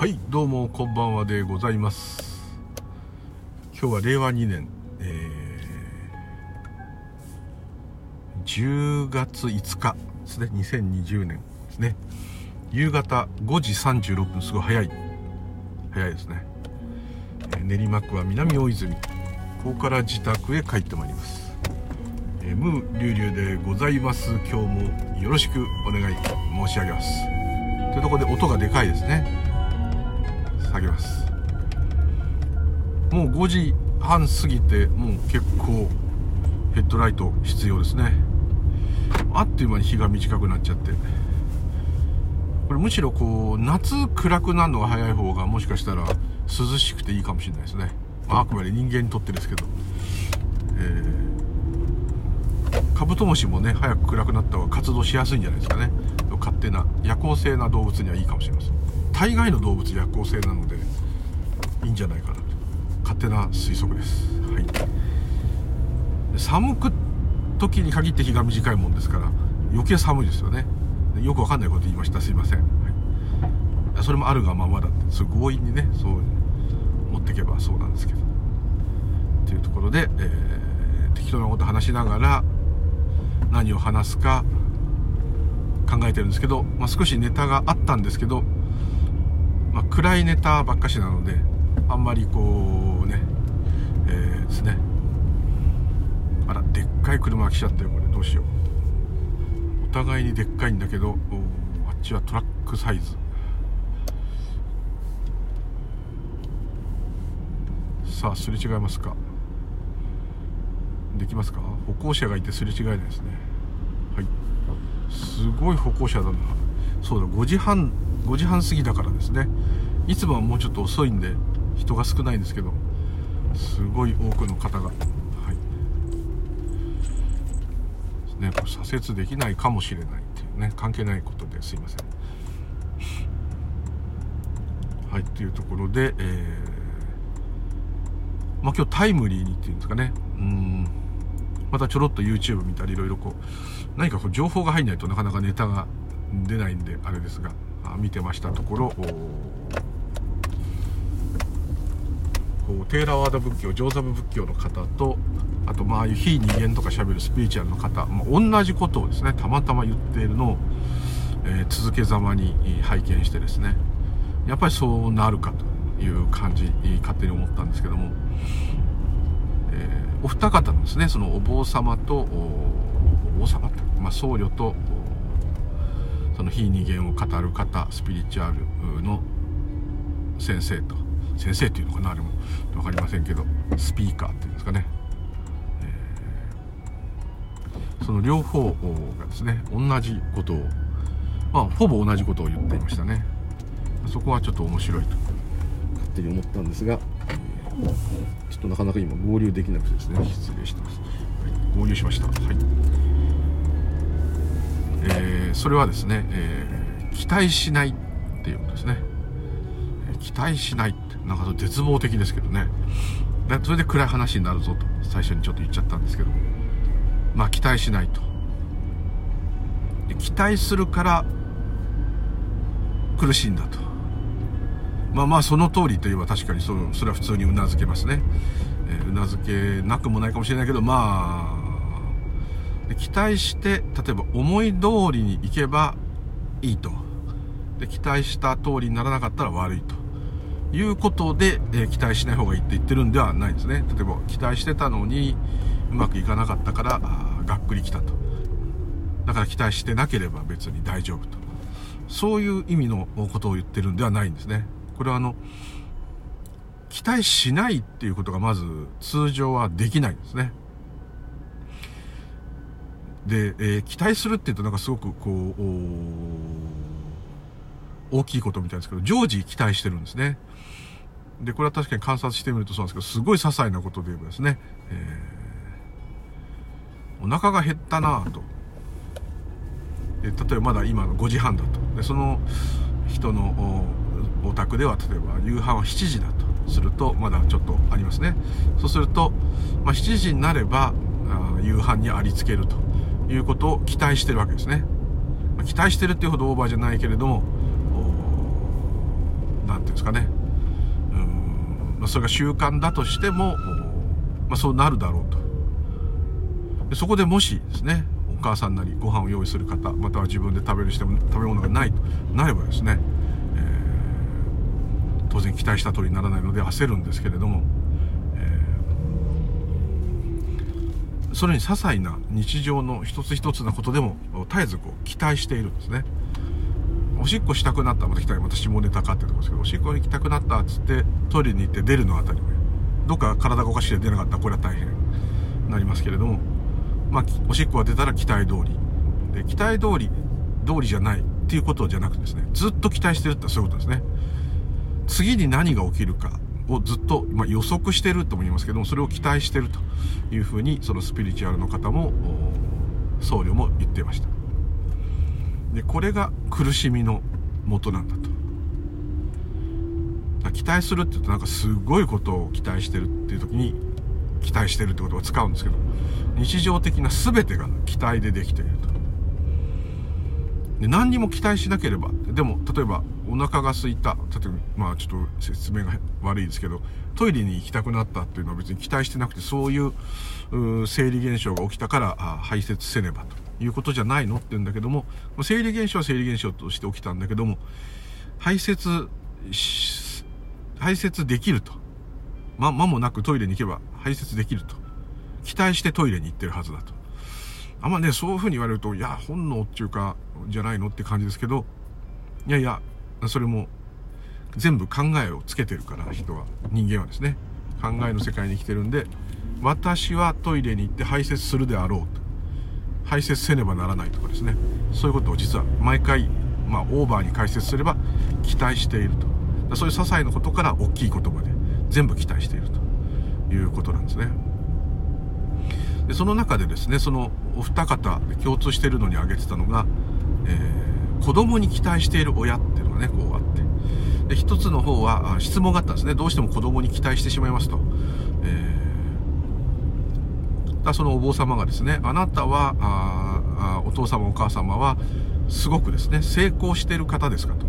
はいどうもこんばんはでございます。今日は令和2年、えー、10月5日ですね2020年ですね。夕方5時36分すごい早い早いですね、えー、練馬区は南大泉ここから自宅へ帰ってまいります、えー、ムーリュウリュウでございます。今日もよろしくお願い申し上げます。というところで音がでかいですね。下げます。もう5時半過ぎてもう結構ヘッドライト必要ですね。あっという間に日が短くなっちゃって。これむしろこう夏暗くなるのが早い方がもしかしたら涼しくていいかもしれないですね、まあ、あくまで人間にとってですけど、えー、カブトムシもね早く暗くなった方が活動しやすいんじゃないですかね。勝手な夜行性な動物にはいいかもしれません。大概の動物夜行性なのでいいんじゃないかなと。勝手な推測です、はい、寒く時に限って日が短いもんですから余計寒いですよね。よくわかんないこと言いました。すいません、はい、それもあるがままだって。それ強引にねそう持っていけばそうなんですけど。というところで、えー、適当なこと話しながら何を話すか考えてるんですけど、まあ、少しネタがあったんですけどまあ、暗いネタばっかしなのであんまりこうねえー、ですね。あらでっかい車が来ちゃったよこれ。どうしよう。お互いにでっかいんだけどあっちはトラックサイズ。さあすれ違いますか。できますか？歩行者がいてすれ違いないですね。はい。すごい歩行者だな。そうだ5時半5時半過ぎだからですね。いつもはもうちょっと遅いんで人が少ないんですけどすごい多くの方がはい。ねこれ左折できないかもしれないっていうね関係ないことですいません。はいというところで、えー、まあ今日タイムリーにっていうんですかね。うん。またちょろっと YouTube 見たりいろいろこう何かこう情報が入んないとなかなかネタが出ないんであれですが。見てましたところテーラワード仏教上座部仏教の方とあとまああいう非人間とかしゃべるスピリチュアルの方、まあ、同じことをですねたまたま言っているのを、えー、続けざまに拝見してですねやっぱりそうなるかという感じ勝手に思ったんですけども、えー、お二方のですねそのお坊様とお坊様と、まあ、僧侶とその非二元を語る方スピリチュアルの先生と。先生っていうのかなあれも。分かりませんけど。スピーカーっていうんですかね、えー、その両方がですね同じことをまあほぼ同じことを言っていましたね。そこはちょっと面白いと勝手に思ったんですがちょっとなかなか今合流できなくてですね。失礼してます、はい、合流しました。はい。えー、それはですね、えー、期待しないっていうことですね、期待しないってなんか絶望的ですけどね。でそれで暗い話になるぞと最初にちょっと言っちゃったんですけど。まあ期待しないと。期待するから苦しいんだと。まあまあその通りといえば確かにそそれは普通にうなずけますね、うなずけなくもないかもしれないけどまあで期待して例えば思い通りに行けばいいと。で期待した通りにならなかったら悪いと。いうことで、えー、期待しない方がいいって言ってるんではないんですね。例えば期待してたのにうまくいかなかったからがっくりきたと。だから期待してなければ別に大丈夫と。そういう意味のことを言ってるんではないんですね。これはあの期待しないっていうことがまず通常はできないんですね。で、えー、期待するって言うとなんかすごくこう、大きいことみたいですけど、常時期待してるんですね。で、これは確かに観察してみるとそうなんですけど、すごい些細なことで言えばですね、えー、お腹が減ったなぁと。で、例えばまだ今の5時半だと。で、その人のお宅では、例えば夕飯は7時だとすると、まだちょっとありますね。そうすると、まあ、7時になれば、夕飯にありつけると。いうことを期待してるわけですね。期待してるっていうほどオーバーじゃないけれども、何て言うんですかねうん、ま、それが習慣だとしても、まあ、そうなるだろうとでそこでもしですねお母さんなりご飯を用意する方または自分で食べるしても食べ物がないとなればですね、えー、当然期待した通りにならないので焦るんですけれども、えー、それに些細な日常の一つ一つなことでも絶えずこう期待しているんですねおしっこしたくなったまた来たまた下ネタかってとこですけどおしっこ行きたくなったっつってトイレに行って出るのは当たりどっか体がおかしくて出なかったらこれは大変なりますけれどもまあ、おしっこが出たら期待通り。で、期待通り、通りじゃないっていうことじゃなくてですね、ずっと期待してるってそういうことですね。次に何が起きるかをずっと、まあ、予測してるとも言いますけども、それを期待してるというふうに、そのスピリチュアルの方も、僧侶も言ってました。で、これが苦しみの元なんだと。期待するって言うとなんかすごいことを期待してるっていう時に期待してるってことを使うんですけど日常的な全てが期待でできているとで何にも期待しなければでも例えばお腹が空いた例えばまあちょっと説明が悪いですけどトイレに行きたくなったっていうのは別に期待してなくてそういう生理現象が起きたから排泄せねばということじゃないのって言うんだけども生理現象は生理現象として起きたんだけども排泄排泄できるとま、もなくトイレに行けば排泄できると。期待してトイレに行ってるはずだと。あんまね、そういうふうに言われると、いや、本能っていうか、じゃないのって感じですけど、いやいや、それも、全部考えをつけてるから、人は、人間はですね。考えの世界に生きてるんで、私はトイレに行って排泄するであろうと。排泄せねばならないとかですね。そういうことを実は毎回、まあ、オーバーに解説すれば期待していると。そういう些細なことから大きいことまで全部期待しているということなんですね。でその中でですねそのお二方で共通しているのに挙げてたのが、えー、子供に期待している親っていうのがねこうあって。で一つの方は質問があったんですね。どうしても子供に期待してしまいますと、えー、だそのお坊様がですねあなたはあお父様お母様はすごくですね成功している方ですかと。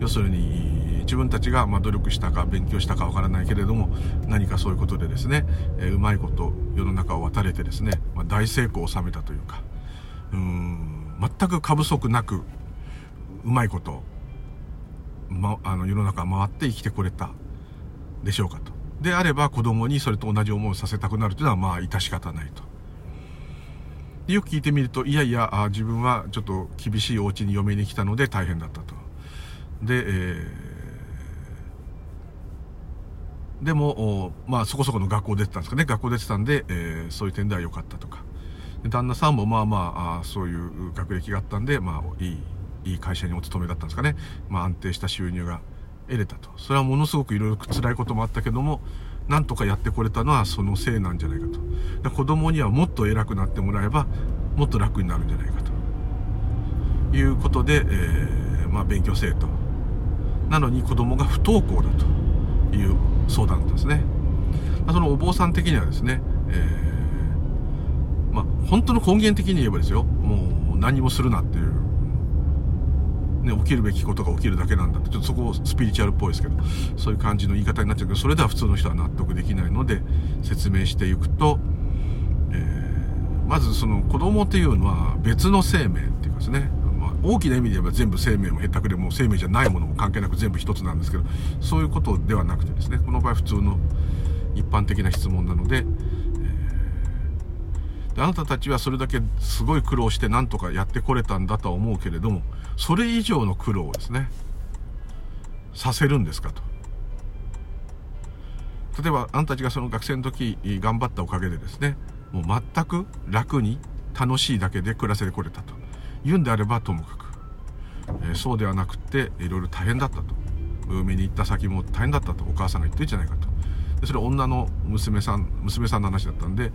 要するに自分たちがま努力したか勉強したかわからないけれども何かそういうことでですね、え、うまいこと世の中を渡れてですね、ま、大成功を収めたというか。うーん。全く過不足なくうまいこと、ま、あの世の中回って生きてこれたでしょうかと。であれば子供にそれと同じ思いをさせたくなるというのはまあ致し方ないと。よく聞いてみると、いやいや、あ自分はちょっと厳しいお家に嫁に来たので大変だったと。で、えーでも、まあそこそこの学校出てたんですかね。学校出てたんで、えー、そういう点では良かったとか。旦那さんもまあまああ、そういう学歴があったんで、まあいい、いい会社にお勤めだったんですかね。まあ安定した収入が得れたと。それはものすごくいろいろ辛いこともあったけども、なんとかやってこれたのはそのせいなんじゃないかと。子供にはもっと偉くなってもらえば、もっと楽になるんじゃないかと。いうことで、えー、まあ勉強せえと。なのに子供が不登校だという相談だったんですね。まあそのお坊さん的にはですね、えー、まあ、本当の根源的に言えばですよ、もう何もするなっていう、ね、起きるべきことが起きるだけなんだって、ちょっとそこスピリチュアルっぽいですけど、そういう感じの言い方になっちゃうけど、それでは普通の人は納得できないので、説明していくと、えー、まずその子供っていうのは別の生命っていうかですね、ま大きな意味で言えば全部生命。もへったくれも生命じゃないものも関係なく全部一つなんですけどそういうことではなくてですね。この場合普通の一般的な質問なの、であなたたちはそれだけすごい苦労して何とかやってこれたんだとは思うけれどもそれ以上の苦労をですねさせるんですかと。例えばあなたたちがその学生の時頑張ったおかげでですねもう全く楽に楽しいだけで暮らせてこれたと。言うんであればともかく、えー、そうではなくていろいろ大変だったと。海に行った先も大変だったと。お母さんが言ってるじゃないかと。でそれ女の娘さん娘さんの話だったんで、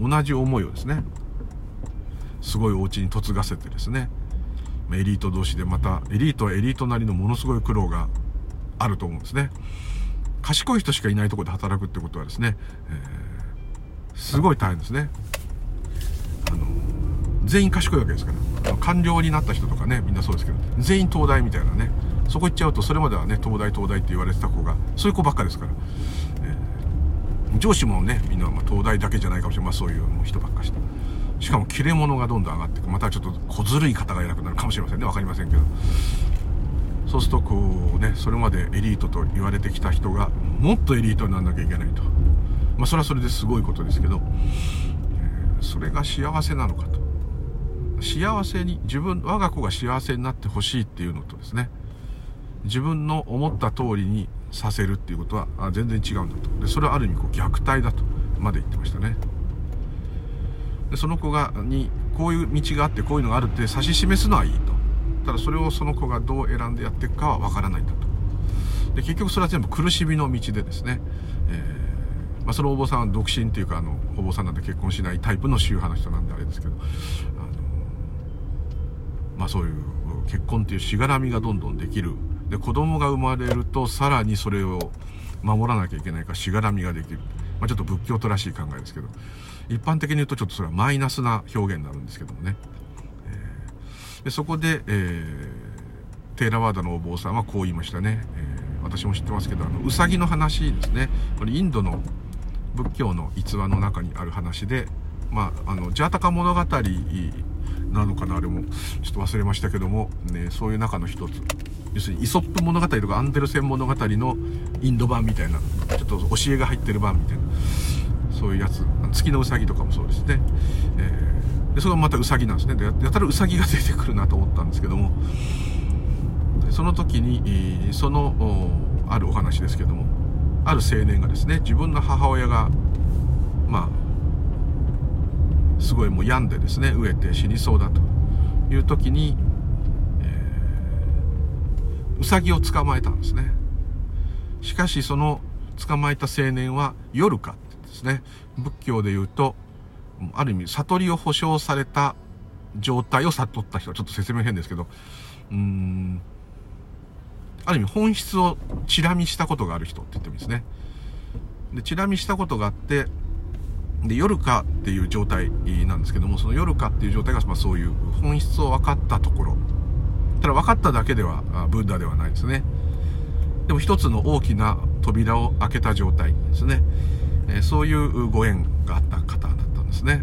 同じ思いをですねすごいお家に嫁がせてですねエリート同士でまたエリートはエリートなりのものすごい苦労があると思うんですね。賢い人しかいないとこで働くってことはですね、えー、すごい大変ですね。あの全員賢いわけですから。官僚になった人とかねみんなそうですけど全員東大みたいなねそこ行っちゃうとそれまではね東大東大って言われてた子がそういう子ばっかですから、上司もねみんな、ま、東大だけじゃないかもしれない、まあ、そういう人ばっかししかも切れ者がどんどん上がっていく。またちょっと小ずるい方が偉くなるかもしれませんね。分かりませんけど。そうするとこうねそれまでエリートと言われてきた人がもっとエリートにならなきゃいけないと。まあそれはそれですごいことですけど、それが幸せなのかと。幸せに自分我が子が幸せになってほしいっていうのとですね。自分の思った通りにさせるっていうことは全然違うんだと。でそれはある意味こう虐待だとまで言ってましたね。でその子がにこういう道があってこういうのがあるって指し示すのはいいと。ただそれをその子がどう選んでやっていくかはわからないんだと。で結局それは全部苦しみの道でですね、えーまあ、そのお坊さんは独身っていうかあのお坊さんなんで結婚しないタイプの宗派の人なんであれですけどあのまあそういう結婚っていうしがらみがどんどんできるで子供が生まれるとさらにそれを守らなきゃいけないからしがらみができる、まあ、ちょっと仏教徒らしい考えですけど。一般的に言うとちょっとそれはマイナスな表現になるんですけどもね、えー、でそこで、えー、テーラワーダのお坊さんはこう言いましたね、えー、私も知ってますけどあのうさぎの話ですね。これインドの仏教の逸話の中にある話でまああのジャータカ物語なのかなあれもちょっと忘れましたけども、ね、そういう中の一つ。要するにイソップ物語とかアンデルセン物語のインド版みたいなちょっと教えが入ってる版みたいなそういうやつ。月のうさぎとかもそうですね、えー、でそれがまたうさぎなんですね。でやたらうさぎが出てくるなと思ったんですけどもその時にそのあるお話ですけどもある青年がですね自分の母親がまあすごいもう病んでですね飢えて死にそうだという時に、えー、うさぎを捕まえたんですね。しかしその捕まえた青年は夜かってですね仏教で言うとある意味悟りを保証された状態を悟った人。ちょっと説明変ですけどうんある意味本質をチラ見したことがある人って言ってもいいですね。でチラ見したことがあってで夜かっていう状態なんですけどもその夜かっていう状態が、まあ、そういう本質を分かったところ。ただ分かっただけではブッダではないですね。でも一つの大きな扉を開けた状態ですね。えそういうご縁があった方だったんですね。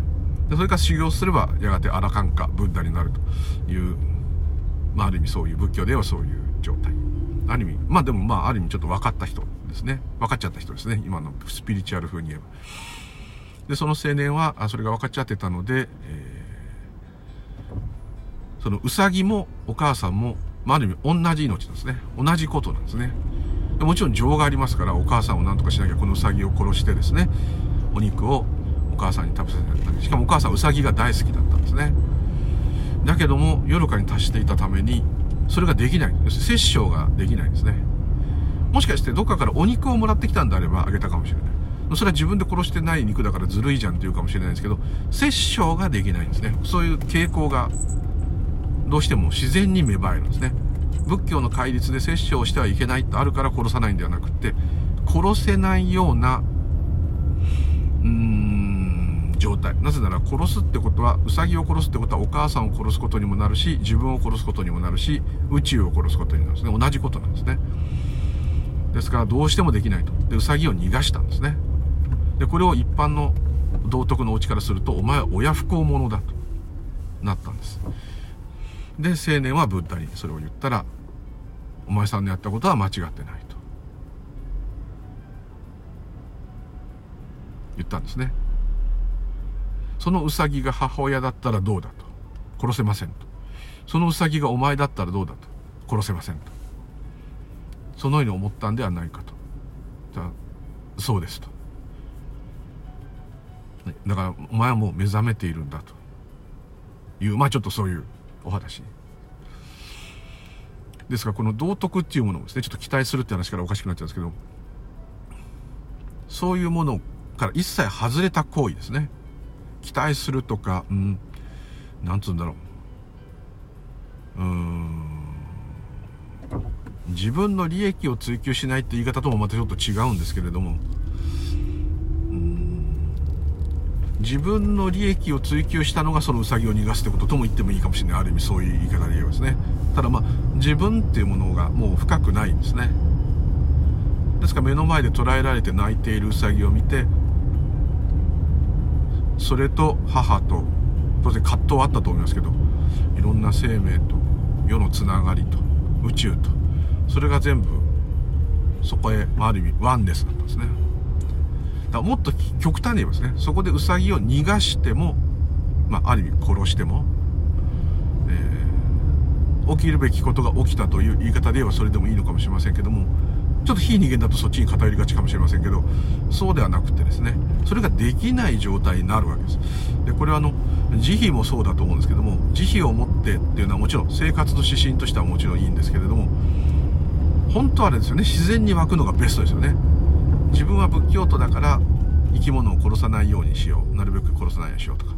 でそれから修行すればやがてアラカンカブッダになるという、まあ、ある意味そういう仏教ではそういう状態。ある意味まあでもまあある意味ちょっと分かった人ですね。分かっちゃった人ですね。今のスピリチュアル風に言えば。でその青年はそれが分かっちゃってたので、えー、そのウサギもお母さんも、まあ、ある意味同じ命ですね。同じことなんですね。もちろん情がありますからお母さんを何とかしなきゃこのウサギを殺してですねお肉をお母さんに食べさせたりしかもお母さんウサギが大好きだったんですね。だけども夜かに達していたためにそれができない。要するに殺生ができないんですね。もしかしてどっかからお肉をもらってきたんであればあげたかもしれない。それは自分で殺してない肉だからずるいじゃんっていうかもしれないですけど殺生ができないんですね。そういう傾向がどうしても自然に芽生えるんですね。仏教の戒律で殺生をしてはいけないとあるから殺さないんではなくて殺せないようなうーん状態。なぜなら殺すってことはウサギを殺すってことはお母さんを殺すことにもなるし自分を殺すことにもなるし宇宙を殺すことになるんですね。同じことなんですね。ですからどうしてもできないと。でウサギを逃がしたんですね。でこれを一般の道徳のお家からするとお前は親不孝者だと。なったんです。で青年はブッダにそれを言ったらお前さんのやったことは間違ってないと。言ったんですね。そのウサギが母親だったらどうだと。殺せませんと。そのウサギがお前だったらどうだと。殺せませんと。そのように思ったんではないかと。そうですと。だからお前はもう目覚めているんだと。いうまあちょっとそういうお話ですからこの道徳っていうものをですねちょっと期待するって話からおかしくなっちゃうんですけどそういうものから一切外れた行為ですね。期待するとかうんなんつうんだろう。うん。自分の利益を追求しないって言い方ともまたちょっと違うんですけれども自分の利益を追求したのがそのウサギを逃がすってこととも言ってもいいかもしれない。ある意味そういう言い方で言えばですね。ただまあ自分っていうものがもう深くないんですね。ですから目の前で捉えられて泣いているウサギを見てそれと母と当然葛藤はあったと思いますけどいろんな生命と世のつながりと宇宙とそれが全部そこへ、ある意味ワンネスだったんですね。だもっと極端に言えばですねそこでウサギを逃がしても、まあ、ある意味殺しても、えー、起きるべきことが起きたという言い方で言えばそれでもいいのかもしれませんけどもちょっと非人間だとそっちに偏りがちかもしれませんけどそうではなくてですねそれができない状態になるわけです。でこれはあの慈悲もそうだと思うんですけども慈悲を持ってっていうのはもちろん生活の指針としてはもちろんいいんですけれども本当はあれですよね自然に湧くのがベストですよね。自分は仏教徒だから生き物を殺さないようにしよう。なるべく殺さないようにしようとか。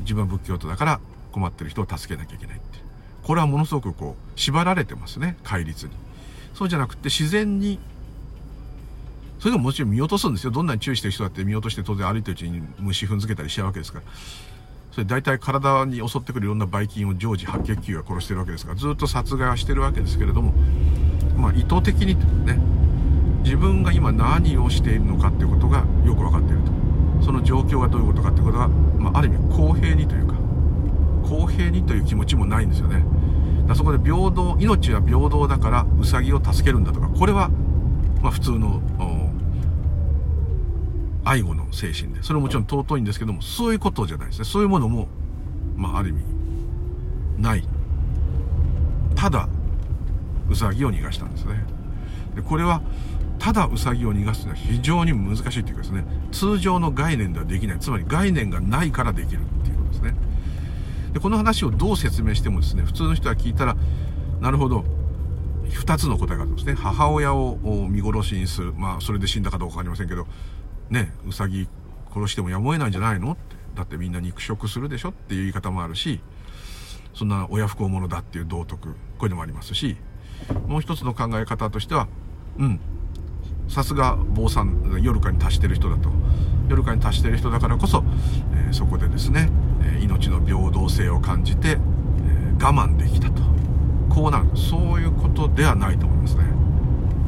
自分は仏教徒だから困ってる人を助けなきゃいけないってこれはものすごくこう縛られてますね。戒律に。そうじゃなくて自然にそれでももちろん見落とすんですよ。どんなに注意してる人だって見落として当然歩いてるうちに虫踏んづけたりしちゃうわけですから。それ大体体に襲ってくるいろんなばい菌を常時白血球が殺してるわけですからずっと殺害はしてるわけですけれどもまあ意図的にね自分が今何をしているのかっていうことがよく分かっていると。その状況がどういうことかっていうことが、まあ、ある意味公平にというか公平にという気持ちもないんですよね。だそこで平等命は平等だからウサギを助けるんだとかこれは、まあ、普通の愛護の精神でそれももちろん尊いんですけどもそういうことじゃないですね。そういうものも、まあ、ある意味ない。ただウサギを逃がしたんですね。でこれはただウサギを逃がすのは非常に難しいというかですね通常の概念ではできない。つまり概念がないからできるっていうことですね。でこの話をどう説明してもですね普通の人は聞いたらなるほど。2つの答えがあるんですね。母親を見殺しにする。まあそれで死んだかどうか分かりませんけどねうさぎ殺してもやむを得ないんじゃないのって。だってみんな肉食するでしょっていう言い方もあるしそんな親不孝者だっていう道徳これでもありますしもう一つの考え方としてはうんさすが坊さん夜かに達してる人だと。夜かに達してる人だからこそ、えー、そこでですね、え、命の平等性を感じて、えー、我慢できたと。こうなる。そういうことではないと思いますね。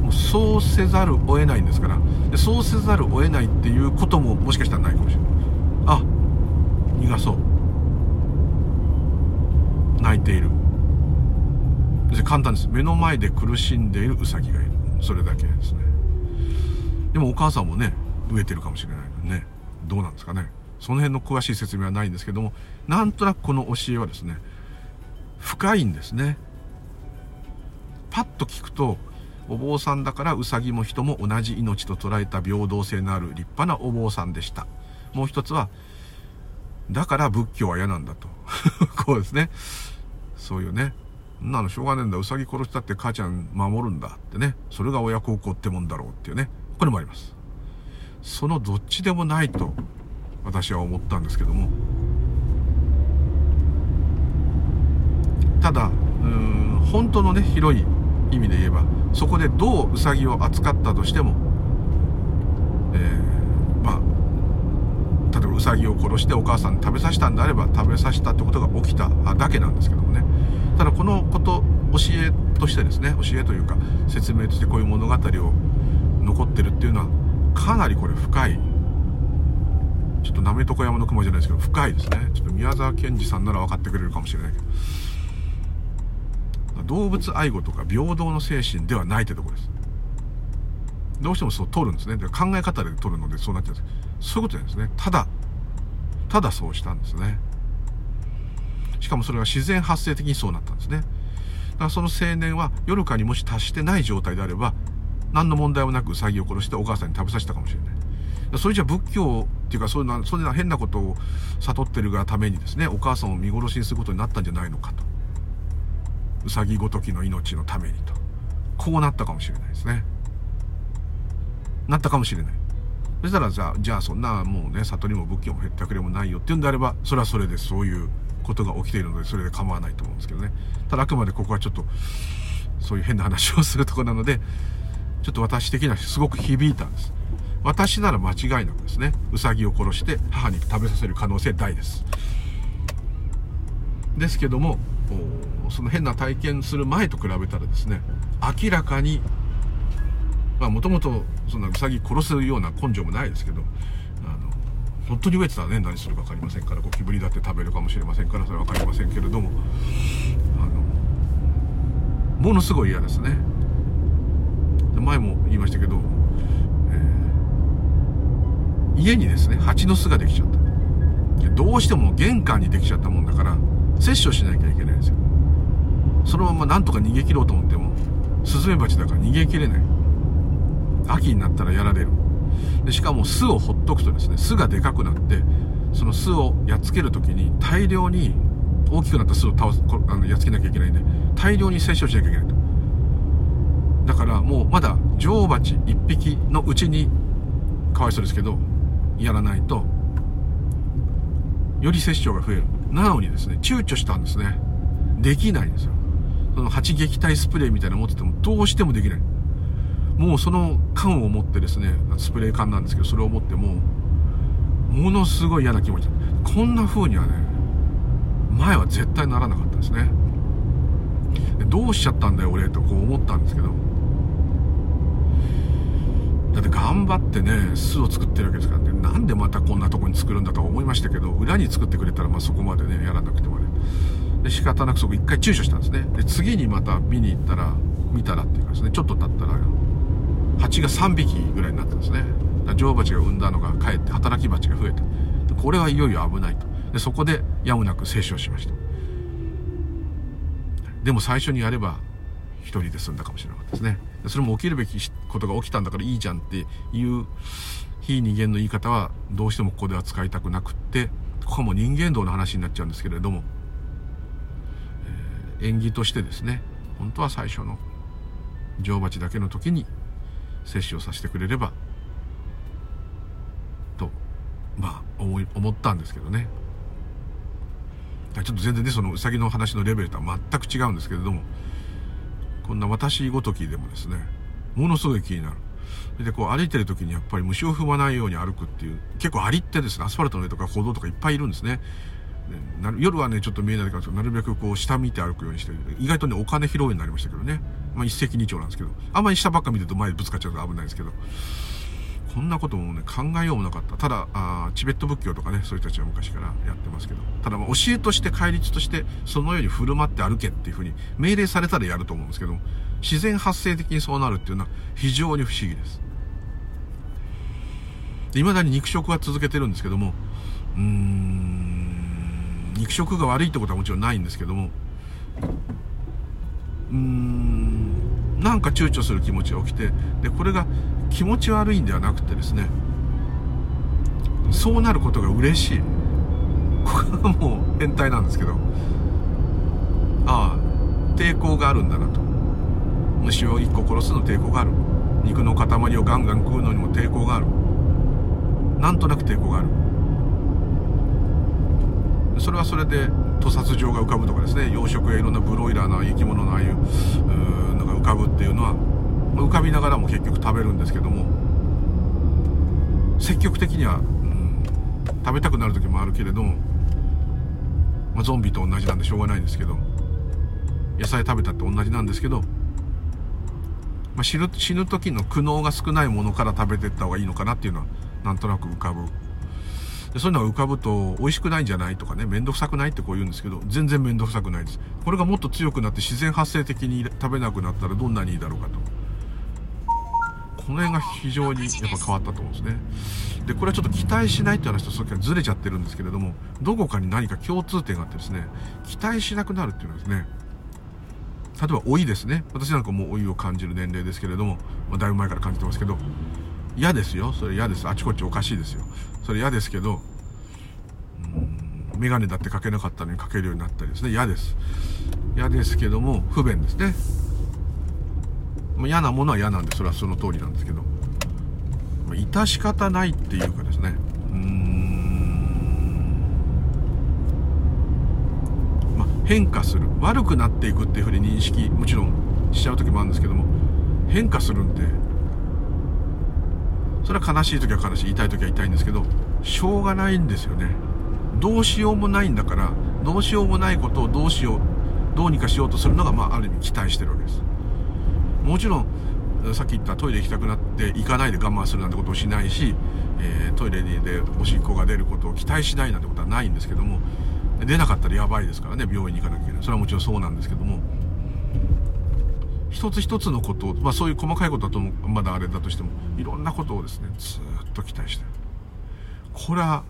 もうそうせざるを得ないんですから。でそうせざるを得ないっていうことももしかしたらないかもしれない。あ逃がそう。泣いている。簡単です。目の前で苦しんでいるウサギがいる。それだけですね。でもお母さんもね飢えてるかもしれないのね。どうなんですかね。その辺の詳しい説明はないんですけどもなんとなくこの教えはですね深いんですね。パッと聞くとお坊さんだからウサギも人も同じ命と捉えた平等性のある立派なお坊さんでした。もう一つはだから仏教は嫌なんだと。こうですね。そういうね。なのしょうがねえんだ。うさぎ殺したって母ちゃん守るんだってね。それが親孝行ってもんだろうっていうね。これもあります。そのどっちでもないと私は思ったんですけども。ただうん本当のね広い意味で言えばそこでどうウサギを扱ったとしても、えー、まあ例えばウサギを殺してお母さんに食べさせたんであれば食べさせたってことが起きただけなんですけどもね。ただこのこと教えとしてですね教えというか説明としてこういう物語を残ってるっていうのはかなりこれ深い。ちょっと滑床山の雲じゃないですけど深いですね。ちょっと宮沢賢治さんなら分かってくれるかもしれないけど。動物愛護とか平等の精神ではないってとこです。どうしてもそう取るんですね。で考え方で取るのでそうなっちゃうんです。そういうことなんですね。ただただそうしたんですね。しかもそれは自然発生的にそうなったんですね。だからその青年は夜かにもし達してない状態であれば、何の問題もなくウサギを殺してお母さんに食べさせたかもしれない。それじゃ仏教っていうかそういうのそういう変なことを悟ってるがためにですね、お母さんを見殺しにすることになったんじゃないのかと。うさぎごときの命のためにと。こうなったかもしれないですね。なったかもしれない。そしたらじゃあ、じゃあそんなもうね、悟りも仏教もへったくれもないよっていうんであれば、それはそれでそういうことが起きているのでそれで構わないと思うんですけどねただあくまでここはちょっとそういう変な話をするとこなのでちょっと私的にはすごく響いたんです。私なら間違いなくですねウサギを殺して母に食べさせる可能性大です。ですけどもその変な体験する前と比べたらですね明らかにまあもともとそんなウサギ殺すような根性もないですけどあの本当に飢えてたらね何するか分かりませんからゴキブリだって食べるかもしれませんからそれは分かりませんけれどもあのものすごい嫌ですね。前も言いましたけど、えー、家にですね蜂の巣ができちゃった。どうしても玄関にできちゃったもんだから摂取しなきゃいけないんですよ。そのままなんとか逃げ切ろうと思ってもスズメバチだから逃げ切れない。秋になったらやられる。でしかも巣をほっとくとですね巣がでかくなってその巣をやっつける時に大量に大きくなった巣を倒すあのやっつけなきゃいけないんで大量に摂取しなきゃいけないと。だからもうまだ女王蜂1匹のうちにかわいそうですけどやらないとより摂取が増える。なのにですね躊躇したんですね。できないんですよ。その蜂撃退スプレーみたいなの持っててもどうしてもできない。もうその缶を持ってですねスプレー缶なんですけどそれを持ってもものすごい嫌な気持ち。こんな風にはね前は絶対ならなかったですね。どうしちゃったんだよ俺とこう思ったんですけどだって頑張ってね巣を作ってるわけですからね。なんでまたこんなとこに作るんだと思いましたけど裏に作ってくれたらまあそこまでねやらなくてもね。で仕方なくそこ一回躊躇したんですね。で次にまた見に行ったら見たらっていうかですね。ちょっと経ったら蜂が3匹ぐらいになったんですね。女王蜂が産んだのがかえって働き蜂が増えたこれはいよいよ危ないと。でそこでやむなく清書しました。でも最初にやれば一人で済んだかもしれなかったですね。それも起きるべきことが起きたんだからいいじゃんっていう非人間の言い方はどうしてもここでは使いたくなくってここも人間道の話になっちゃうんですけれども、えー、縁起としてですね本当は最初の女王蜂だけの時に接種をさせてくれればとまあ思い思ったんですけどね。ちょっと全然ねそのうさぎの話のレベルとは全く違うんですけれどもこんな私ごときでもですねものすごい気になる。でこう歩いてる時にやっぱり虫を踏まないように歩くっていう結構アリってですねアスファルトの上とか歩道とかいっぱいいるんですね。夜はねちょっと見えないからなるべくこう下見て歩くようにして意外とねお金拾うようになりましたけどね。まあ一石二鳥なんですけど。あんまり下ばっか見てると前ぶつかっちゃうと危ないですけど。こんなこともね考えようもなかった。ただあチベット仏教とかねそういう人たちは昔からやってますけど。ただまあ教えとして戒律としてそのように振る舞って歩けっていうふうに命令されたらやると思うんですけど自然発生的にそうなるっていうのは非常に不思議です。いまだに肉食は続けてるんですけどもうーん肉食が悪いってことはもちろんないんですけどもうーんなんか躊躇する気持ちが起きてでこれが気持ち悪いんではなくてですねそうなることが嬉しい。これはもう変態なんですけどああ抵抗があるんだなと。虫を1個殺すの抵抗がある。肉の塊をガンガン食うのにも抵抗がある。なんとなく抵抗がある。それはそれで屠殺場が浮かぶとかですね。養殖やいろんなブロイラーな生き物のああいうのが浮かぶっていうのは浮かびながらも結局食べるんですけども。積極的には、うん、食べたくなる時もあるけれども、まあ、ゾンビと同じなんでしょうがないんですけど野菜食べたって同じなんですけどまあ、死ぬ死ぬ時の苦悩が少ないものから食べてった方がいいのかなっていうのはなんとなく浮かぶ。でそういうのが浮かぶと美味しくないんじゃないとかね面倒くさくないってこう言うんですけど全然面倒くさくないです。これがもっと強くなって自然発生的に食べなくなったらどんなにいいだろうかと。この辺が非常にやっぱ変わったと思うんですね。でこれはちょっと期待しないって話とさっきからずれちゃってるんですけれどもどこかに何か共通点があってですね期待しなくなるっていうのはですね例えば老いですね。私なんかもう老いを感じる年齢ですけれども、まあ、だいぶ前から感じてますけど嫌ですよ。それ嫌です。あちこちおかしいですよ。それ嫌ですけどうん眼鏡だってかけなかったのにかけるようになったりですね。嫌です。嫌ですけども不便ですね、まあ、嫌なものは嫌なんでそれはその通りなんですけど、まあ、致し方ないっていうかですね。んん。ま変化する。悪くなっていくっていうふうに認識もちろんしちゃう時もあるんですけども変化するんでそれは悲しい時は悲しい痛い時は痛いんですけどしょうがないんですよね。どうしようもないんだからどうしようもないことをどうしようどうにかしようとするのが、まあ、ある意味期待してるわけです。もちろんさっき言ったトイレ行きたくなって行かないで我慢するなんてことをしないし、えー、トイレでおしっこが出ることを期待しないなんてことはないんですけども出なかったらやばいですからね病院に行かなきゃいけない。それはもちろんそうなんですけども一つ一つのことを、まあ、そういう細かいことだとまだあれだとしてもいろんなことをですねずっと期待してる。これは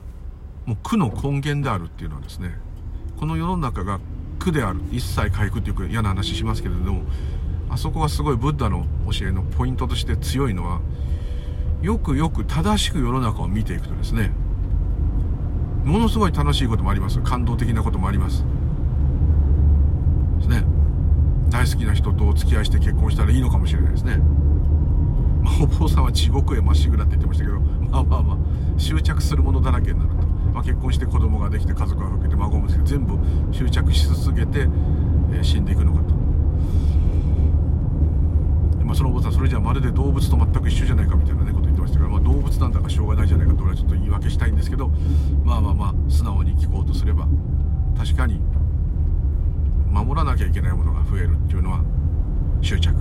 もう苦の根源であるっていうのはですねこの世の中が苦である。一切回復っていう嫌な話しますけれどもあそこがすごいブッダの教えのポイントとして強いのはよくよく正しく世の中を見ていくとですねものすごい楽しいこともあります。感動的なこともあります。ですね。大好きな人とお付き合いして結婚したらいいのかもしれないですね。まあ、お坊さんは地獄へまっしぐらって言ってましたけどまあまあまあ執着するものだらけになると、まあ、結婚して子供ができて家族が増えて孫も全部執着し続けて、えー、死んでいくのかと。まあ、そのお坊さんそれじゃあまるで動物と全く一緒じゃないかみたいなねこと言ってましたから、まあ、動物なんだかしょうがないじゃないかと俺はちょっと言い訳したいんですけどまあまあまあ素直に聞こうとすれば確かに守らなきゃいけないものが増えるっていうのは執着。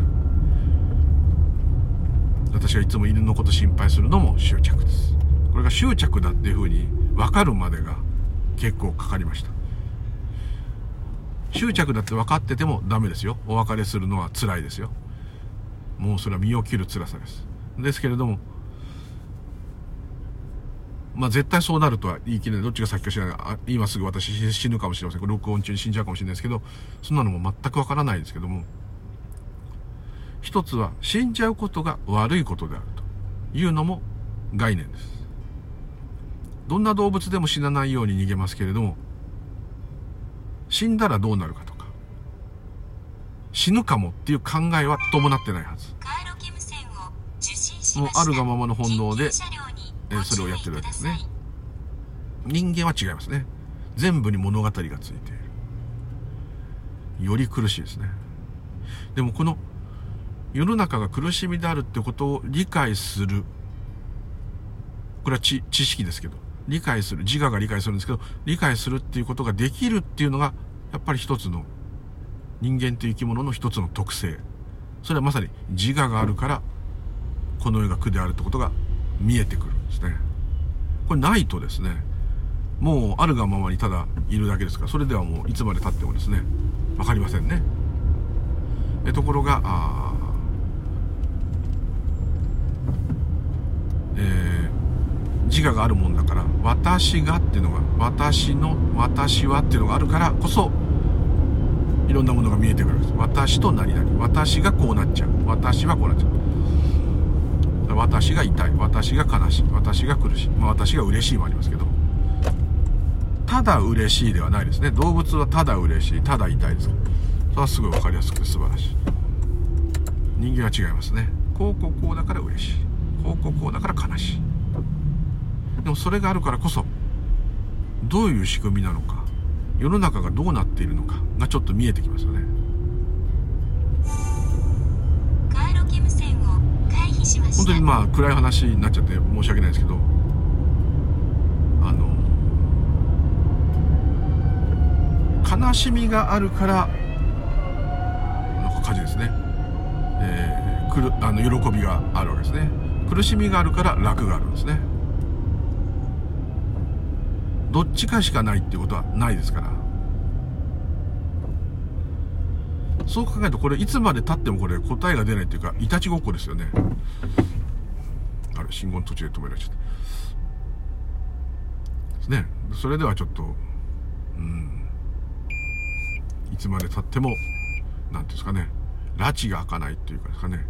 私はいつも犬のこと心配するのも執着です。これが執着だっていうふうに分かるまでが結構かかりました。執着だって分かっててもダメですよ。お別れするのは辛いですよ。もうそれは身を切る辛さです。ですけれども、まあ絶対そうなるとは言い切れない。どっちが先か知らない。あ今すぐ私死ぬかもしれません。録音中に死んじゃうかもしれないですけど、そんなのも全くわからないですけども、一つは死んじゃうことが悪いことであるというのも概念です。どんな動物でも死なないように逃げますけれども、死んだらどうなるかと。死ぬかもっていう考えは伴ってないはず。もうあるがままの本能で、え、それをやってるわけですね。人間は違いますね。全部に物語がついている。より苦しいですね。でもこの世の中が苦しみであるってことを理解する。これは知識ですけど、理解する。自我が理解するんですけど、理解するっていうことができるっていうのが、やっぱり一つの人間という生き物の一つの特性それはまさに自我があるからこの世が苦であるってことが見えてくるですね。これないとですね。もうあるがままにただいるだけですか。らそれではもういつまでたってもですね。分かりませんね。えところがあえー、自我があるもんだから私がっていうのが私の私はっていうのがあるからこそいろんなものが見えてくるんです。私と何々。私がこうなっちゃう。私はこうなっちゃう。私が痛い。私が悲しい。私が苦しい、まあ、私が嬉しいもありますけど。ただ嬉しいではないですね。動物はただ嬉しい。ただ痛いです。それはすごい分かりやすくて素晴らしい。人間は違いますね。こうこうこうだから嬉しい。こうこうこうだから悲しい。でもそれがあるからこそどういう仕組みなのか世の中がどうなっているのかがちょっと見えてきますよね。本当にまあ暗い話になっちゃって申し訳ないですけどあの悲しみがあるからなんか火事ですね、えー、くるあの喜びがあるわけですね。苦しみがあるから楽があるんですね。どっちかしかないっていうことはないですから。そう考えるとこれいつまでたってもこれ答えが出ないっていうかいたちごっこですよね。あれ信号の途中で止められちゃった。ですねそれではちょっとうん。いつまでたっても何ていうんですかね拉致が開かないっていうかですかね。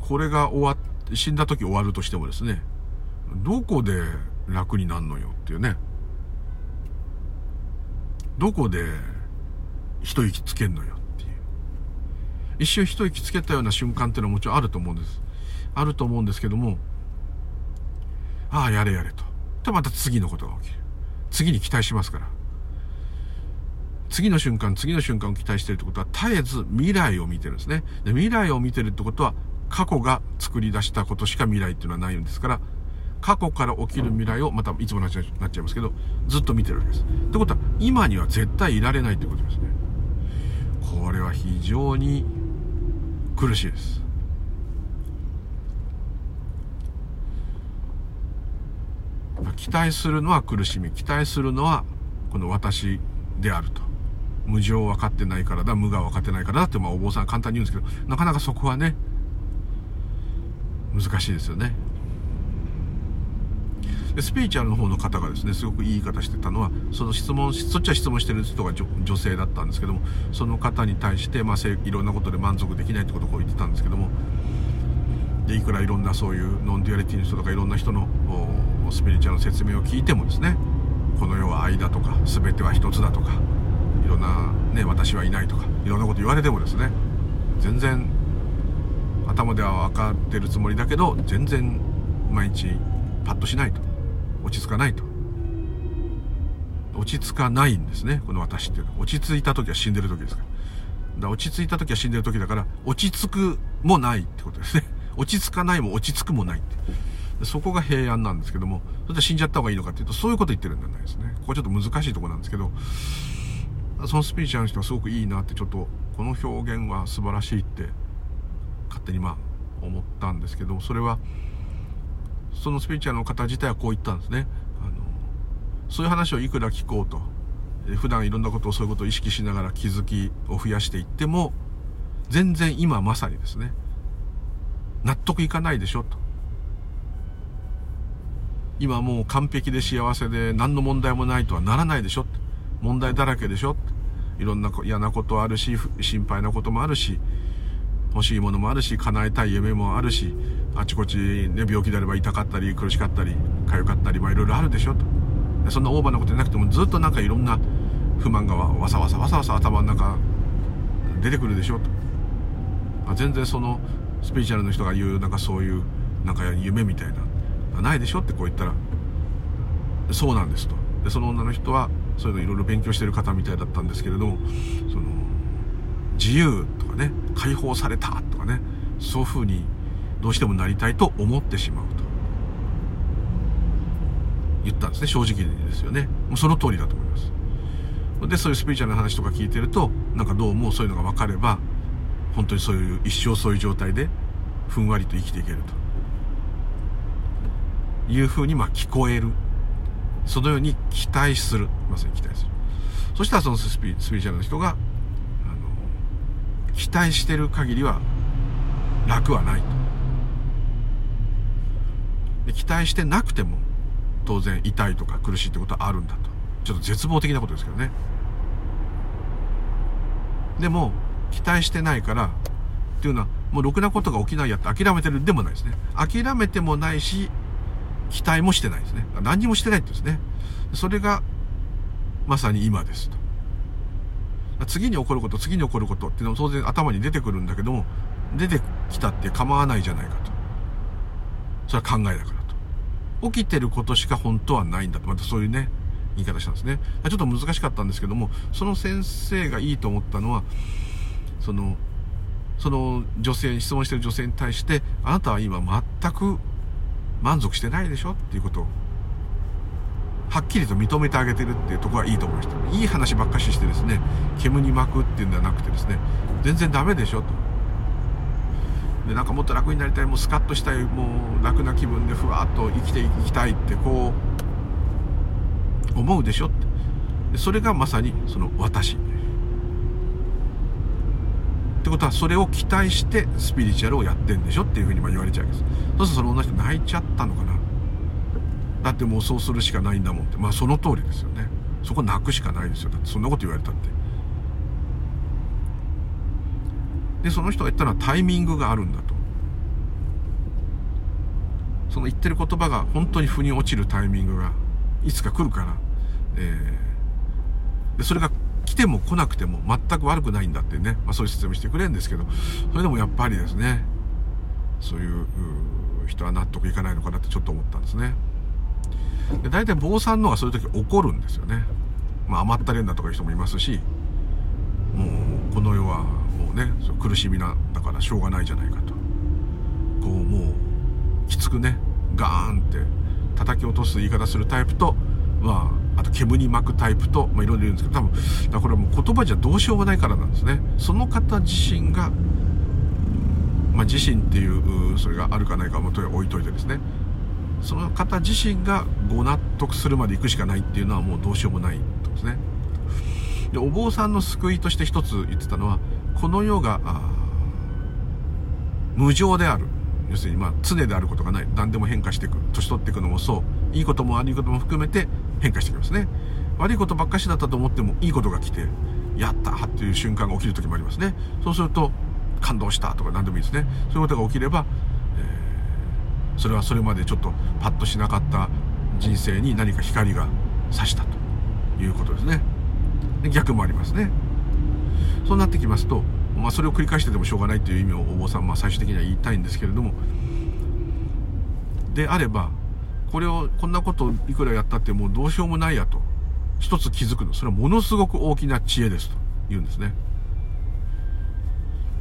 これが終わって死んだ時終わるとしてもですねどこで楽になんのよっていうね。どこで一息つけんのよっていう。一瞬一息つけたような瞬間っていうのはもちろんあると思うんです。あると思うんですけどもああやれやれと。でまた次のことが起きる。次に期待しますから。次の瞬間次の瞬間を期待してるってことは絶えず未来を見てるんですね。で未来を見てるってことは過去が作り出したことしか未来っていうのはないんですから過去から起きる未来をまたいつもなっちゃいますけどずっと見てるわけです。ってことは今には絶対いられないってことですね。これは非常に苦しいです。期待するのは苦しみ期待するのはこの私であると無常分かってないからだ無が分かってないからだってまあお坊さん簡単に言うんですけどなかなかそこはね難しいですよねでスピリチュアルの方の方がですねすごくいい言い方してたのはその質問そっちは質問してる人が女性だったんですけどもその方に対して、まあ、いろんなことで満足できないってことをこう言ってたんですけどもでいくらいろんなそういう non-duality の人とかいろんな人のスピリチュアルの説明を聞いてもですねこの世は愛だとか全ては一つだとかいろんなね私はいないとかいろんなこと言われてもですね全然頭では分かってるつもりだけど全然毎日パッとしないと。落ち着かないと。落ち着かないんですね。この私っていうの。は落ち着いた時は死んでる時ですから。だから落ち着いた時は死んでる時だから落ち着くもないってことですね。落ち着かないも落ち着くもないってそこが平安なんですけどもそれで死んじゃった方がいいのかっていうとそういうこと言ってるんじゃないですね。ここちょっと難しいとこなんですけどそのスピーチャーの人はすごくいいなってちょっとこの表現は素晴らしいって勝手にまあ思ったんですけどそれはそのスピーチャーの方自体はこう言ったんですね。あのそういう話をいくら聞こうと。普段いろんなことをそういうことを意識しながら気づきを増やしていっても全然今まさにですね納得いかないでしょと。今もう完璧で幸せで何の問題もないとはならないでしょ問題だらけでしょいろんな嫌なことあるし心配なこともあるし。欲しいものもあるし叶えたい夢もあるしあちこち、ね、病気であれば痛かったり苦しかったり痒かったり、まあ、いろいろあるでしょと。そんなオーバーなことじゃなくてもずっとなんかいろんな不満がわさわさわさわさ頭の中出てくるでしょと、ま、全然そのスピリチュアルの人が言うなんかそういうなんか夢みたいなないでしょってこう言ったら。そうなんですと。でその女の人はそういうのいろいろ勉強してる方みたいだったんですけれどもその自由とかね解放されたとかねそういうふうにどうしてもなりたいと思ってしまうと。言ったんですね正直ですよね。もうその通りだと思います。でそういうスピリチュアルな話とか聞いてるとなんかどうもそういうのが分かれば本当にそういう一生そういう状態でふんわりと生きていけると。いうふうにまあ聞こえる。そのように期待する。まさに期待する。そしたらそのスピスピリチュアルの人が期待してる限りは楽はないと。期待してなくても当然痛いとか苦しいってことはあるんだと。ちょっと絶望的なことですけどね。でも期待してないからっていうのはもうろくなことが起きないやって諦めてるでもないですね。諦めてもないし期待もしてないですね。何にもしてないってですね。それがまさに今ですと。次に起こること次に起こることっていうのも当然頭に出てくるんだけども出てきたって構わないじゃないかと。それは考えだからと。起きてることしか本当はないんだと。またそういうね言い方したんですね。ちょっと難しかったんですけどもその先生がいいと思ったのはそのその女性質問してる女性に対してあなたは今全く満足してないでしょっていうことをはっきりと認めてあげてるっていうところはいいと思いました。いい話ばっかししてですね煙に巻くっていうんではなくてですね全然ダメでしょと。でなんかもっと楽になりたいもうスカッとしたいもう楽な気分でふわっと生きていきたいってこう思うでしょって。それがまさにその私。ってことはそれを期待してスピリチュアルをやってんでしょっていうふうに言われちゃうわけです。そうするとその女の人泣いちゃったのかな。だってもうそうするしかないんだもんって。まあその通りですよね。そこ泣くしかないですよ。だってそんなこと言われたって。でその人が言ったのはタイミングがあるんだと。その言ってる言葉が本当に腑に落ちるタイミングがいつか来るから、えー、でそれが来ても来なくても全く悪くないんだってね、まあ、そういう説明してくれるんですけどそれでもやっぱりですねそういう人は納得いかないのかなってちょっと思ったんですね。で大体坊さんのがそういう時怒るんですよね。まあ甘ったれんだとかいう人もいますしもうこの世はもうねそ苦しみなだからしょうがないじゃないかと。こうもうきつくねガーンって叩き落とす言い方するタイプとまああと煙に巻くタイプと、まあ、いろいろ言うんですけど多分だこれはもう言葉じゃどうしようもないからなんですね。その方自身が、まあ、自身っていうそれがあるかないかはと置いといてですね。その方自身がご納得するまで行くしかないっていうのはもうどうしようもないとですね。でお坊さんの救いとして一つ言ってたのはこの世が無常である。要するにまあ常であることがない。何でも変化していく。年取っていくのもそう。いいことも悪いことも含めて変化してきますね。悪いことばっかしだったと思ってもいいことが来てやったっていう瞬間が起きる時もありますね。そうすると感動したとか何でもいいですね。そういうことが起きれば、それはそれまでちょっとパッとしなかった人生に何か光が差したということですね。逆もありますね。そうなってきますと、まあ、それを繰り返してでもしょうがないという意味をお坊さんは最終的には言いたいんですけれどもであればこれをこんなことをいくらやったってもうどうしようもないやと一つ気づくの。それはものすごく大きな知恵ですと言うんですね。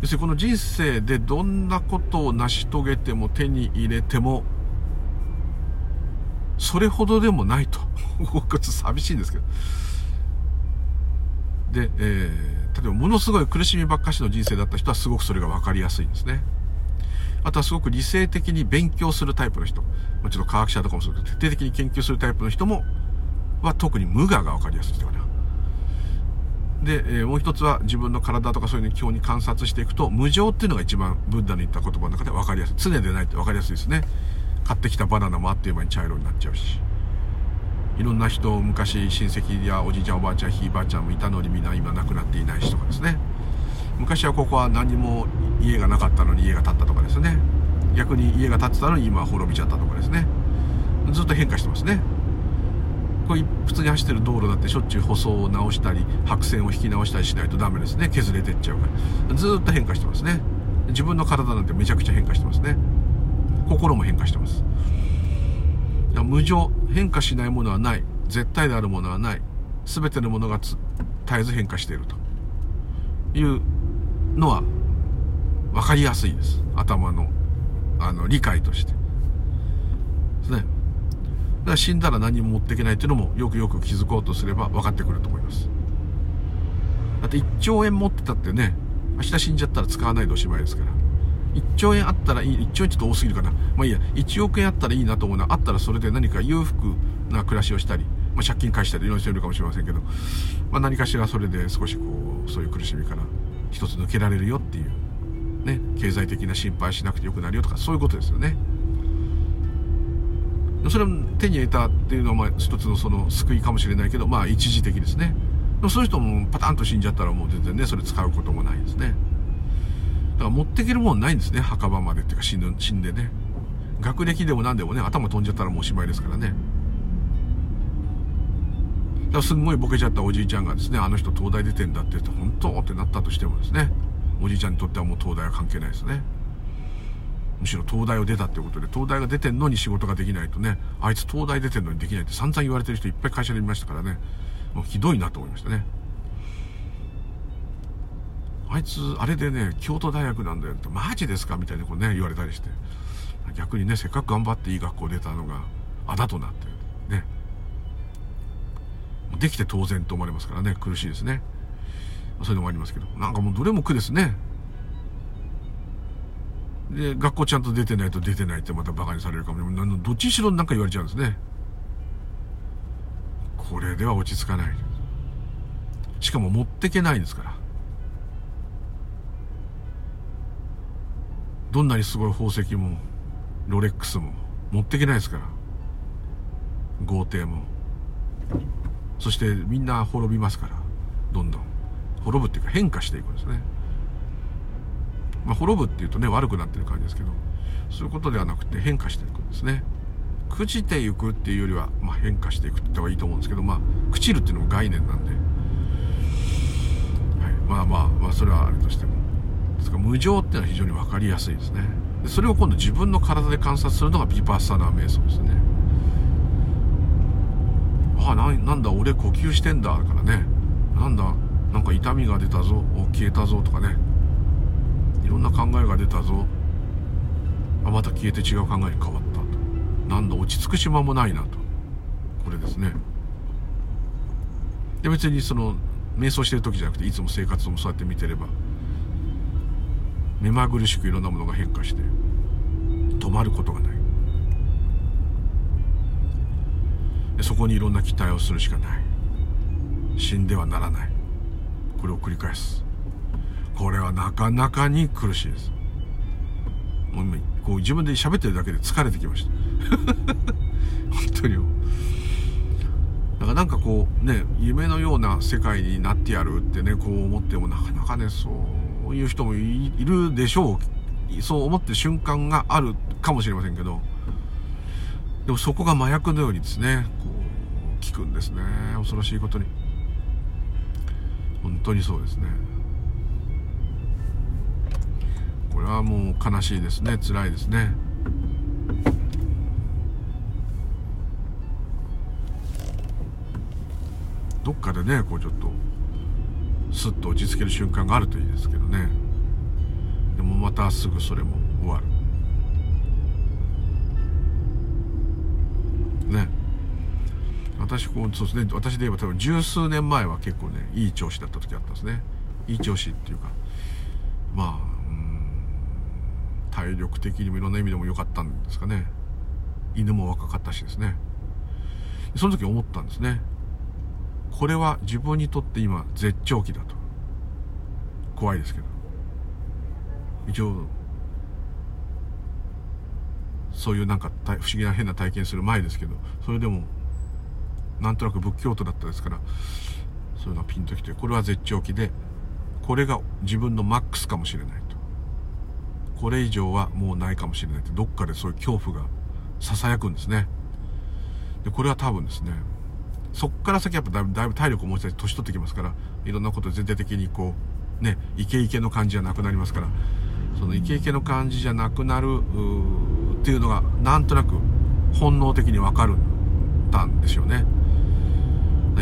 要するにこの人生でどんなことを成し遂げても手に入れてもそれほどでもないと 寂しいんですけどで、えー、例えばものすごい苦しみばっかしの人生だった人はすごくそれが分かりやすいんですね。あとはすごく理性的に勉強するタイプの人。もちろん科学者とかもそうですけど、徹底的に研究するタイプの人も、は特に無我が分かりやすいですかね。で、えー、もう一つは自分の体とかそういうのを基本に観察していくと、無常っていうのが一番ブッダの言った言葉の中で分かりやすい。常でないって分かりやすいですね。買ってきたバナナもあっという間に茶色になっちゃうし。いろんな人昔親戚やおじいちゃんおばあちゃんひいばあちゃんもいたのにみんな今亡くなっていない人とかですね昔はここは何も家がなかったのに家が建ったとかですね逆に家が建ってたのに今は滅びちゃったとかですねずっと変化してますねこれ普通に走ってる道路だってしょっちゅう舗装を直したり白線を引き直したりしないとダメですね。削れてっちゃうから。ずっと変化してますね。自分の体なんてめちゃくちゃ変化してますね。心も変化してます。無常。変化しないものはない。絶対であるものはない。全てのものが絶えず変化していると。いうのは分かりやすいです。頭のあの理解として。ですね。ら死んだら何も持っていけないっていうのもよくよく気づこうとすれば分かってくると思いますだって1兆円持ってたってね明日死んじゃったら使わないでおしまいですから1兆円あったらいい、1兆円ちょっと多すぎるかな。まあいいや、1億円あったらいいなと思うのは、あったらそれで何か裕福な暮らしをしたり、まあ借金返したりいろいろしてるかもしれませんけど、まあ何かしらそれで少しこう、そういう苦しみから一つ抜けられるよっていう、ね、経済的な心配しなくてよくなるよとか、そういうことですよね。それを手に入れたっていうのは、まあ一つのその救いかもしれないけど、まあ一時的ですね。でもそういう人もパタンと死んじゃったらもう全然ね、それ使うこともないですね。だから持っていけるもんないんですね。墓場までっていうか死ぬ死んでね。学歴でも何でもね頭飛んじゃったらもうおしまいですからね。だからすんごいボケちゃったおじいちゃんがですねあの人東大出てんだって言って本当ってなったとしてもですねおじいちゃんにとってはもう東大は関係ないですね。むしろ東大を出たってことで東大が出てんのに仕事ができないとねあいつ東大出てんのにできないって散々言われてる人いっぱい会社で見ましたからねもうひどいなと思いましたねあいつ、あれでね、京都大学なんだよって、マジですかみたいにこうね、言われたりして。逆にね、せっかく頑張っていい学校出たのが、あだとなって、ね。できて当然と思われますからね、苦しいですね。そういうのもありますけど。なんかもうどれも苦ですね。で、学校ちゃんと出てないと出てないってまた馬鹿にされるかも。どっちにしろなんか言われちゃうんですね。これでは落ち着かない。しかも持ってけないですから。どんなにすごい宝石もロレックスも持ってけないですから豪邸もそしてみんな滅びますからどんどん滅ぶっていうか変化していくんですねまあ滅ぶっていうとね悪くなってる感じですけどそういうことではなくて変化していくんですね。朽ちていくっていうよりは、まあ、変化していくって言った方がいいと思うんですけどまあ朽ちるっていうのも概念なんで、はい、まあまあまあそれはあれとしても。ですから無常っていうのは非常に分かりやすいですね。でそれを今度自分の体で観察するのがビパッサナー瞑想ですね。あななんだ俺呼吸してんだからね。なんだなんか痛みが出たぞ消えたぞとかね。ろんな考えが出たぞ。あまた消えて違う考えに変わったと。何だ落ち着く島もないなと。これですね。で別にその瞑想してる時じゃなくていつも生活もそうやって見てれば目まぐるしくいろんなものが変化して止まることがない。でそこにいろんな期待をするしかない。死んではならない。これを繰り返す。これはなかなかに苦しいです。もうこう自分で喋ってるだけで疲れてきました。本当に。だからなんかこうね夢のような世界になってやるってねこう思ってもなかなかねそういう人もいるでしょう。そう思って瞬間があるかもしれませんけど。でもそこが麻薬のようにですねこう効くんですね。恐ろしいことに。本当にそうですね。これはもう悲しいですね。辛いですね。どっかでねこうちょっとスッと落ち着ける瞬間があるといいですけどね。でもまたすぐそれも終わる。ね。私こうそうですね。私で言えば多分十数年前は結構ねいい調子だった時あったんですね。いい調子っていうか。まあ体力的にもいろんな意味でも良かったんですかね。犬も若かったしですね。その時思ったんですね。これは自分にとって今絶頂期だと。怖いですけど。一応そういうなんか不思議な変な体験する前ですけどそれでもなんとなく仏教徒だったですからそういうのがピンときてこれは絶頂期でこれが自分のマックスかもしれないこれ以上はもうないかもしれないってどっかでそういう恐怖がささやくんですね。でこれは多分ですねそっから先やっぱだいぶだいぶ体力を持ちたい年取ってきますからいろんなこと全体的にこうねイケイケの感じじゃなくなりますからそのイケイケの感じじゃなくなるっていうのがなんとなく本能的に分かるたんでしょうね。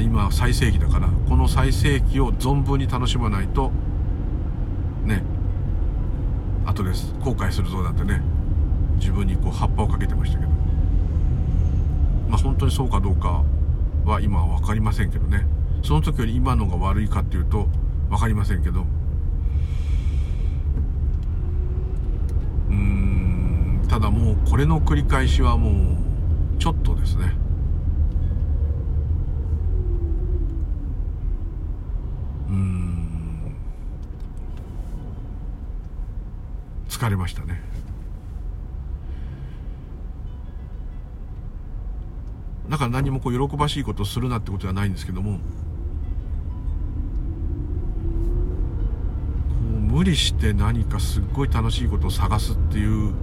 今最盛期だからこの最盛期を存分に楽しまないとね後です。後悔するぞなんてね。自分にこう葉っぱをかけてましたけど。まあ本当にそうかどうかは今は分かりませんけどね。その時より今のが悪いかっていうと分かりませんけど。うんただもうこれの繰り返しはもうちょっとですね。うん。疲れましたね。だから何もこう喜ばしいことをするなってことはないんですけどもこう無理して何かすっごい楽しいことを探すっていう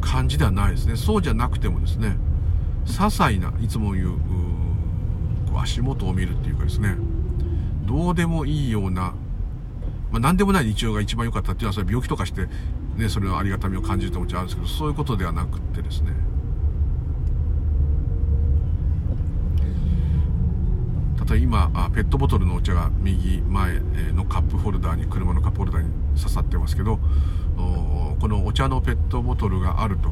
感じではないですね。そうじゃなくてもですね些細ないつも言うう足元を見るっていうかですねどうでもいいような、まあ、何でもない日常が一番良かったっていうのはそれ病気とかしてねそれのありがたみを感じるともちろんあるんですけどそういうことではなくってですね。例えば今あペットボトルのお茶が右前のカップホルダーに車のカップホルダーに刺さってますけどこのお茶のペットボトルがあると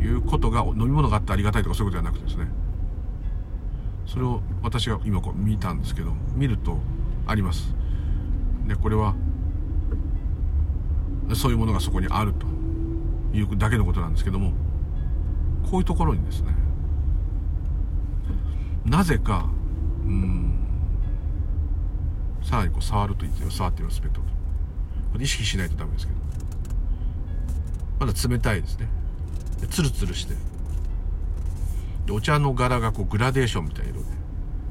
いうことが飲み物があってありがたいとかそういうことではなくてですね。それを私が今こう見たんですけど見るとあります。でこれはそういうものがそこにあるというだけのことなんですけどもこういうところにですねなぜかうんさらにこう触ると言って触ってみますペットこれ意識しないとダメですけど。まだ冷たいですね。ツルツルして。でお茶の柄がこうグラデーションみたいな色で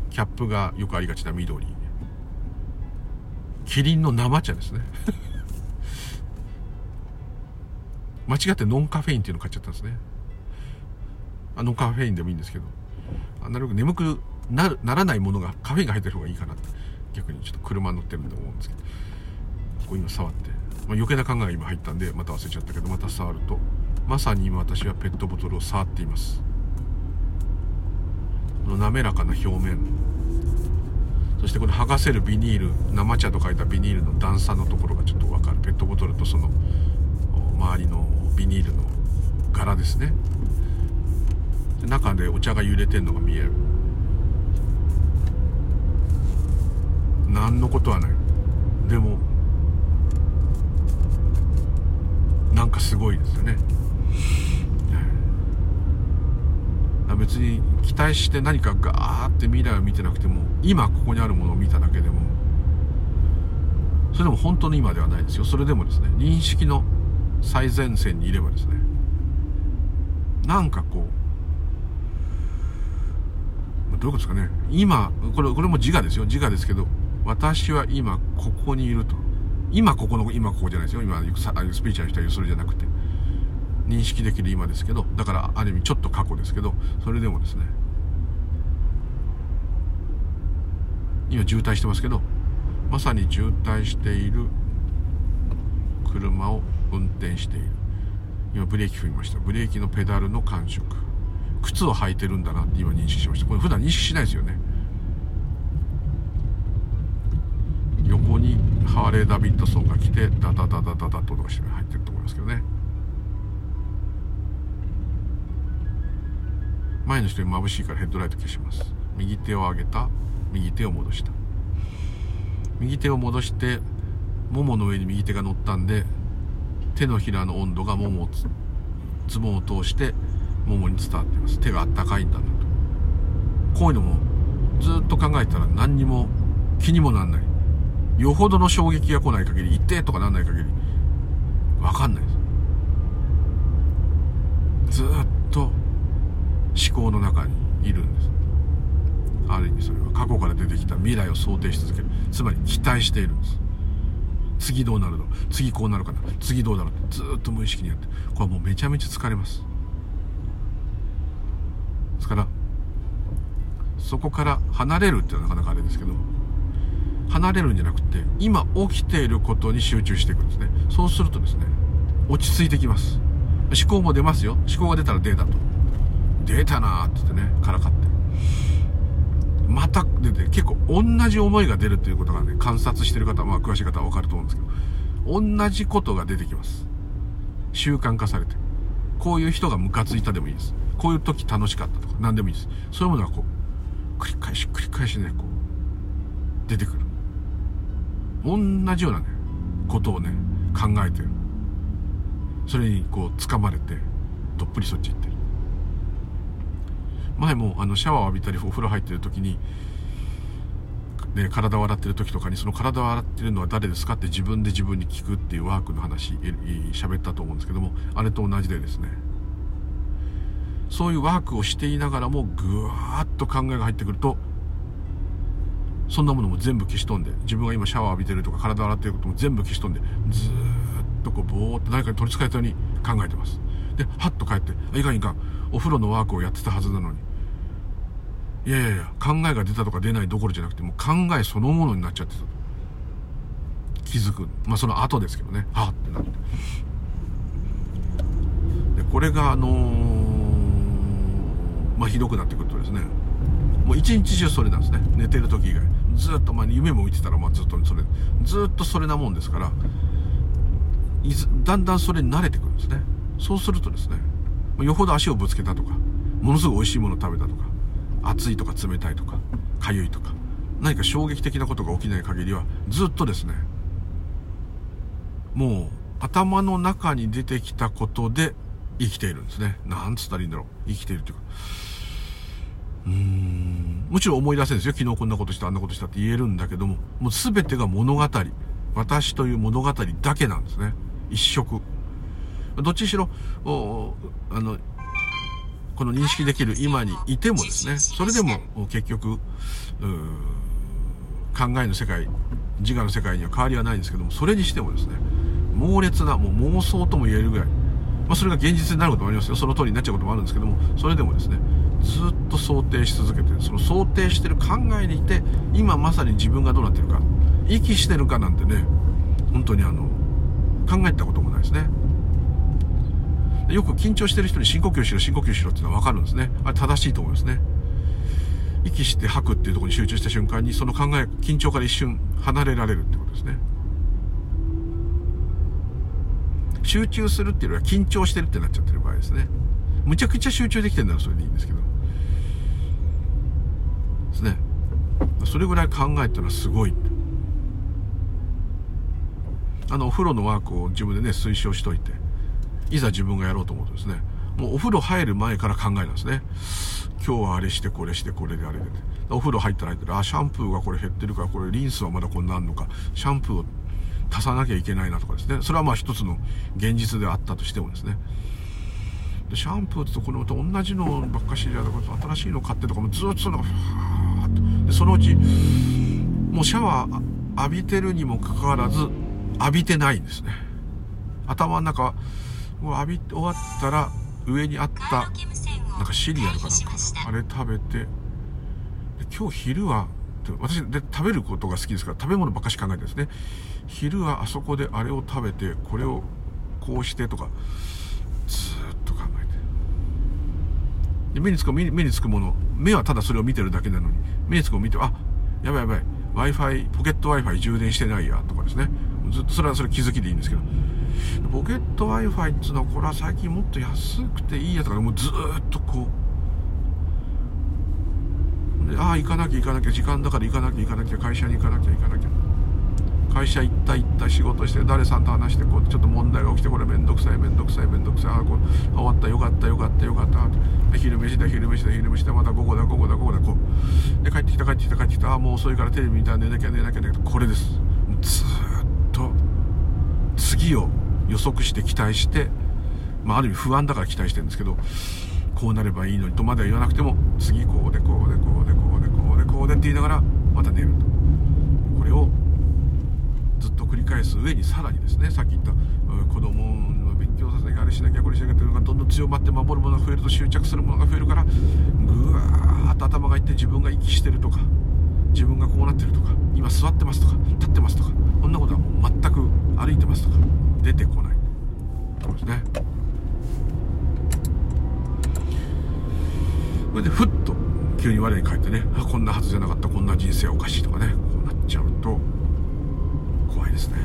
キャップがよくありがちな緑。キリンの生茶ですね。間違ってノンカフェインっていうの買っちゃったんですね。あノンカフェインでもいいんですけど。なるべく眠くなるならないものがカフェインが入ってる方がいいかなって逆にちょっと車乗ってるんで思うんですけど。ここ今触って、まあ、余計な考えが今入ったんでまた忘れちゃったけどまた触るとまさに今私はペットボトルを触っています。この滑らかな表面。そしてこの剥がせるビニール生茶と書いたビニールの段差のところがちょっと分かる。ペットボトルとその周りのビニールの柄ですね。中でお茶が揺れてるのが見える。何のことはない。でもなんかすごいですよね。別に期待して何かガーって未来を見てなくても今ここにあるものを見ただけでもそれでも本当の今ではないですよ。それでもですね認識の最前線にいればですねなんかこうどういうことですかね。今これこれも自我ですよ。自我ですけど私は今ここにいると。今ここの今ここじゃないですよ。今スピーチャーの人は言うそれじゃなくて。認識できる今ですけどだからある意味ちょっと過去ですけどそれでもですね今渋滞してますけどまさに渋滞している車を運転している。今ブレーキ踏みました。ブレーキのペダルの感触。靴を履いてるんだなって今認識しました。これ普段認識しないですよね。横にハーレー・ダビッドソンが来てダダダダダダと音がして入ってると思いますけどね。前の人に眩しいからヘッドライト消します。右手を上げた。右手を戻した。右手を戻してももの上に右手が乗ったんで手のひらの温度がももをズボンを通してももに伝わっています。手があったかいんだなと。こういうのもずっと考えたら何にも気にもなんない。よほどの衝撃が来ない限り一定とかなんない限り分かんないです。ずっと思考の中にいるんです。ある意味それは。過去から出てきた未来を想定し続ける。つまり期待しているんです。次どうなるの？次こうなるかな？次どうだろう？ってずっと無意識にやって。これはもうめちゃめちゃ疲れます。ですからそこから離れるっていうのはなかなかあれですけど離れるんじゃなくて今起きていることに集中していくんですね。そうするとですね落ち着いてきます。思考も出ますよ。思考が出たらデータと。出たなーって言ってねからかって。また出て結構同じ思いが出るっていうことがね観察してる方まあ詳しい方は分かると思うんですけど同じことが出てきます。習慣化されて。こういう人がムカついたでもいいです。こういう時楽しかったとか何でもいいです。そういうものがこう繰り返し繰り返しねこう出てくる。同じようなねことをね考えてるそれにこう掴まれてどっぷりそっち行って前もあのシャワーを浴びたりお風呂入ってる時に、ね、体を洗ってる時とかにその体を洗ってるのは誰ですかって自分で自分に聞くっていうワークの話喋ったと思うんですけどもあれと同じでですね。そういうワークをしていながらもぐわーっと考えが入ってくるとそんなものも全部消し飛んで自分が今シャワー浴びてるとか体を洗ってることも全部消し飛んでずっとこうぼーっと何かに取りつかれたように考えてます。でハッと帰っていかんいかんお風呂のワークをやってたはずなのに。いやいやいや考えが出たとか出ないどころじゃなくてもう考えそのものになっちゃってた気づく。まあその後ですけどね。はあってなって。でこれがあのー、まあひどくなってくるとですね。もう一日中それなんですね。寝てる時以外。ずっとまあ夢も見てたらまあずっとそれ。ずっとそれなもんですからいずだんだんそれに慣れてくるんですね。そうするとですねよほど足をぶつけたとかものすごい美味しいもの食べたとか暑いとか冷たいとか痒いとか何か衝撃的なことが起きない限りはずっとですねもう頭の中に出てきたことで生きているんですね。なんつったらいいんだろう。生きているというか。うん。もちろん思い出せるんですよ。昨日こんなことしたあんなことしたって言えるんだけどももう全てが物語。私という物語だけなんですね。一色。どっちにしろあのこの認識できる今にいてもですね、それでも結局、考えの世界、自我の世界には変わりはないんですけども、それにしてもですね、猛烈な、もう妄想とも言えるぐらい、まあそれが現実になることもありますよ。その通りになっちゃうこともあるんですけども、それでもですね、ずっと想定し続けてる、その想定してる考えにいて、今まさに自分がどうなってるか、息してるかなんてね、本当にあの、考えたこともないですね。よく緊張してる人に深呼吸しろ、深呼吸しろっていうのはわかるんですね。あれ正しいと思いますね。息して吐くっていうところに集中した瞬間に、その考え、緊張から一瞬離れられるってことですね。集中するっていうよりは緊張してるってなっちゃってる場合ですねむちゃくちゃ集中できてるならそれでいいんですけどですねそれぐらい考えたらすごいあのお風呂のワークを自分でね推奨しといていざ自分がやろうと思うとですねもうお風呂入る前から考えるんですね。今日はあれしてこれしてこれであれで。お風呂入ったら入ったらあシャンプーがこれ減ってるからこれリンスはまだこんなあんのか。シャンプーを足さなきゃいけないなとかですね。それはまあ一つの現実であったとしてもですね。でシャンプーとこのと同じのばっかしじゃなくて新しいの買ってとかもずっとそのふわーっと。でそのうちもうシャワー浴びてるにもかかわらず浴びてないんですね。頭の中もう浴び終わったら上にあったなんかシリアルかなんかあれ食べて。今日昼は私で食べることが好きですから食べ物ばっかし考えてですね。昼はあそこであれを食べてこれをこうしてとかずっと考えて。で目につく目につくもの目はただそれを見てるだけなのに目につくものを見てあやばいやばい w i f i ポケット w i f i 充電してないやとかですね。ずっとそれはそれ気づきでいいんですけど。ポケット w i f i っていうのはこれは最近もっと安くていいやとかもうずっとこう。でああ行かなきゃ行かなきゃ時間だから行かなきゃ行かなきゃ会社に行かなきゃ行かなきゃ。会社行った行った仕事して誰さんと話してこうちょっと問題が起きてこれめんどくさいめんどくさいめんどくさい。あこう終わったよかったよかったよかった。で昼飯だ昼飯だ昼飯だ。また午後だ午後だ午後だこう。で帰ってきた帰ってきた帰ってきた。あもう遅いからテレビ見たら寝なきゃ寝なきゃ寝なきゃ。これです。ずっと。次を予測して期待して、まあ、ある意味不安だから期待してるんですけどこうなればいいのにとまでは言わなくても次こうでこうでこうでこうでこうでこうでって言いながらまた寝ると。これをずっと繰り返す上にさらにですねさっき言った子供の勉強させなきゃあれしなきゃこれしなきゃっていうのがどんどん強まって守るものが増えると執着するものが増えるからぐわーっと頭がいって自分が息してるとか自分がこうなってるとか今座ってますとか立ってますとかこんなことはもう全く歩いてますとか出てこない。そうですね。それでふっと急に我に返ってねあこんなはずじゃなかったこんな人生おかしいとかねこうなっちゃうと怖いですね。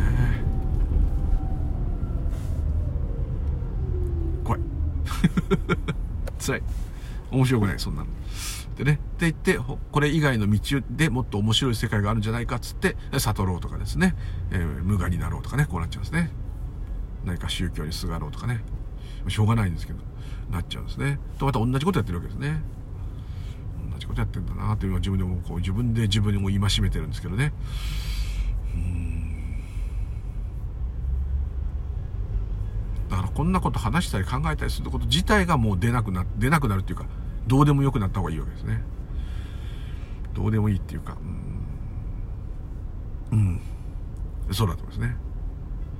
怖い。辛い。面白くないそんなの。でね。って言ってこれ以外の道でもっと面白い世界があるんじゃないかっつって悟ろうとかですね、えー、無我になろうとかね。こうなっちゃうんですね。何か宗教にすがろうとかね。しょうがないんですけどなっちゃうんですね。とまた同じことやってるわけですね。同じことやってんだなというのは自分でもこう自分で自分にも戒めてるんですけどね。だからこんなこと話したり考えたりすること自体がもう出なくな出なくなるっていうかどうでもよくなった方がいいわけですね。どうでもいいっていうかうん、うん、そうだと思いますね。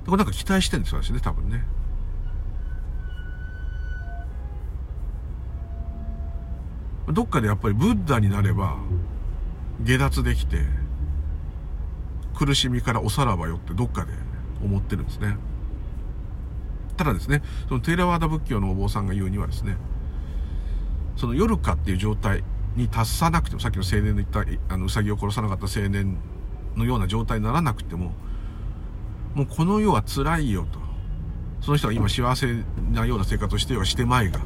これなんか期待してるんですよ私ね多分ね。どっかでやっぱりブッダになれば下脱できて苦しみからおさらばよってどっかで思ってるんですね。ただですねそのテーラワーダ仏教のお坊さんが言うにはですねその夜かっていう状態に達さなくてもさっきの青年の言ったあのウサギを殺さなかった青年のような状態にならなくてももうこの世は辛いよと。その人が今幸せなような生活をしてはしてまいが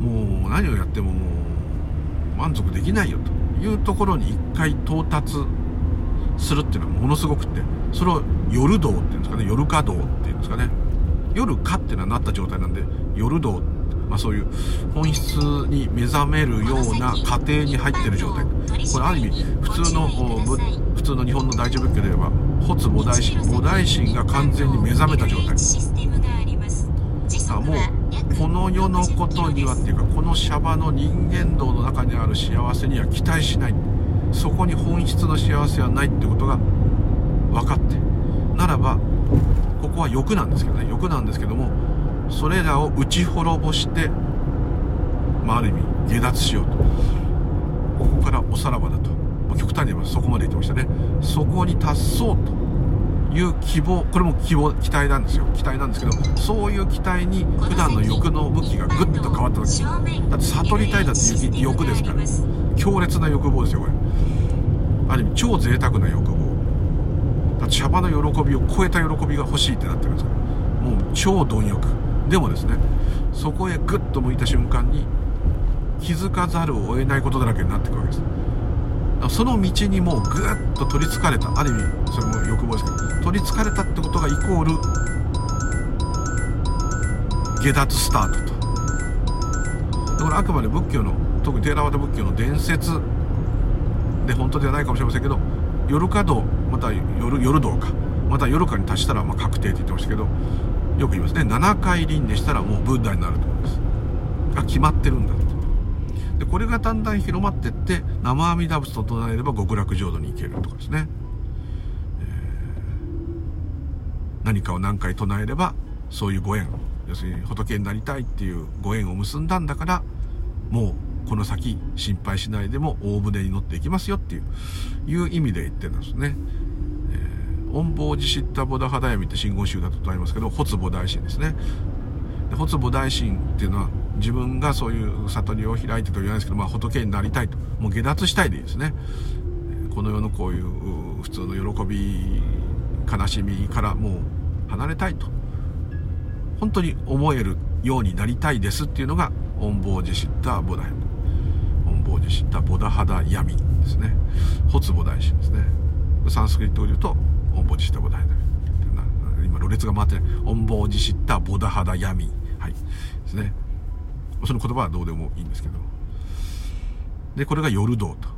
もう何をやってももう満足できないよと。いうところに一回到達するっていうのはものすごくってそれを夜道っていうんですかね夜稼働っていうんですかね。夜かっていうのはなった状態なんで夜道まあ、そういう本質に目覚めるような過程に入ってる状態。これある意味普通の普通の日本の大乗仏教で言えば発菩提心。菩提心が完全に目覚めた状態。あもうこの世のことにはっていうかこのシャバの人間道の中にある幸せには期待しない。そこに本質の幸せはないってことが分かって。ならばここは欲なんですけどね。欲なんですけどもそれらを打ち滅ぼして、まあ、ある意味下脱しようと。ここからおさらばだと、極端に言えばそこまで言ってましたね。そこに達そうという希望。これも希望期待なんですよ。期待なんですけどそういう期待に普段の欲の向きがぐっと変わった時。だって悟りたいだって欲ですから。強烈な欲望ですよこれ。ある意味超贅沢な欲望。だってシャバの喜びを超えた喜びが欲しいってなってるんですから。もう超貪欲。でもですねそこへグッと向いた瞬間に気づかざるを得ないことだらけになっていくわけです。その道にもうぐっと取りつかれたある意味それも欲望ですけど取りつかれたってことがイコール下脱スタートと。これあくまで仏教の特にテーラワダ仏教の伝説で本当ではないかもしれませんけど夜華道また夜夜道かまた夜華に達したらまあ確定って言ってましたけどよく言います。ね7回輪廻したらもうブッダになると思います。が決まってるんだとでこれがだんだん広まってって生阿弥陀仏と唱えれば極楽浄土に行けるとかですね、えー、何かを何回唱えればそういうご縁。要するに仏になりたいっていうご縁を結んだんだからもうこの先心配しないでも大船に乗っていきますよっていういう意味で言ってるんですね。えー、恩坊寺シッタボダハダヤミって真言宗だとありますけど、発母大神ですね。で発母大神っていうのは自分がそういう悟りを開いてと言わないですけど、まあ、仏になりたいと。もう下脱したいでいいですね。この世のこういう普通の喜び、悲しみからもう離れたいと。本当に思えるようになりたいですっていうのが、恩坊寺シッタボダヤミ。恩坊寺シッタボダハダヤミですね。発母大神ですね。サンスクリットを言うと、恩坊寺シタボダハダ。今、ろれつが回ってない。恩坊寺シタボダハダヤミ。はい。ですね。その言葉はどうでもいいんですけど。で、これが夜道と。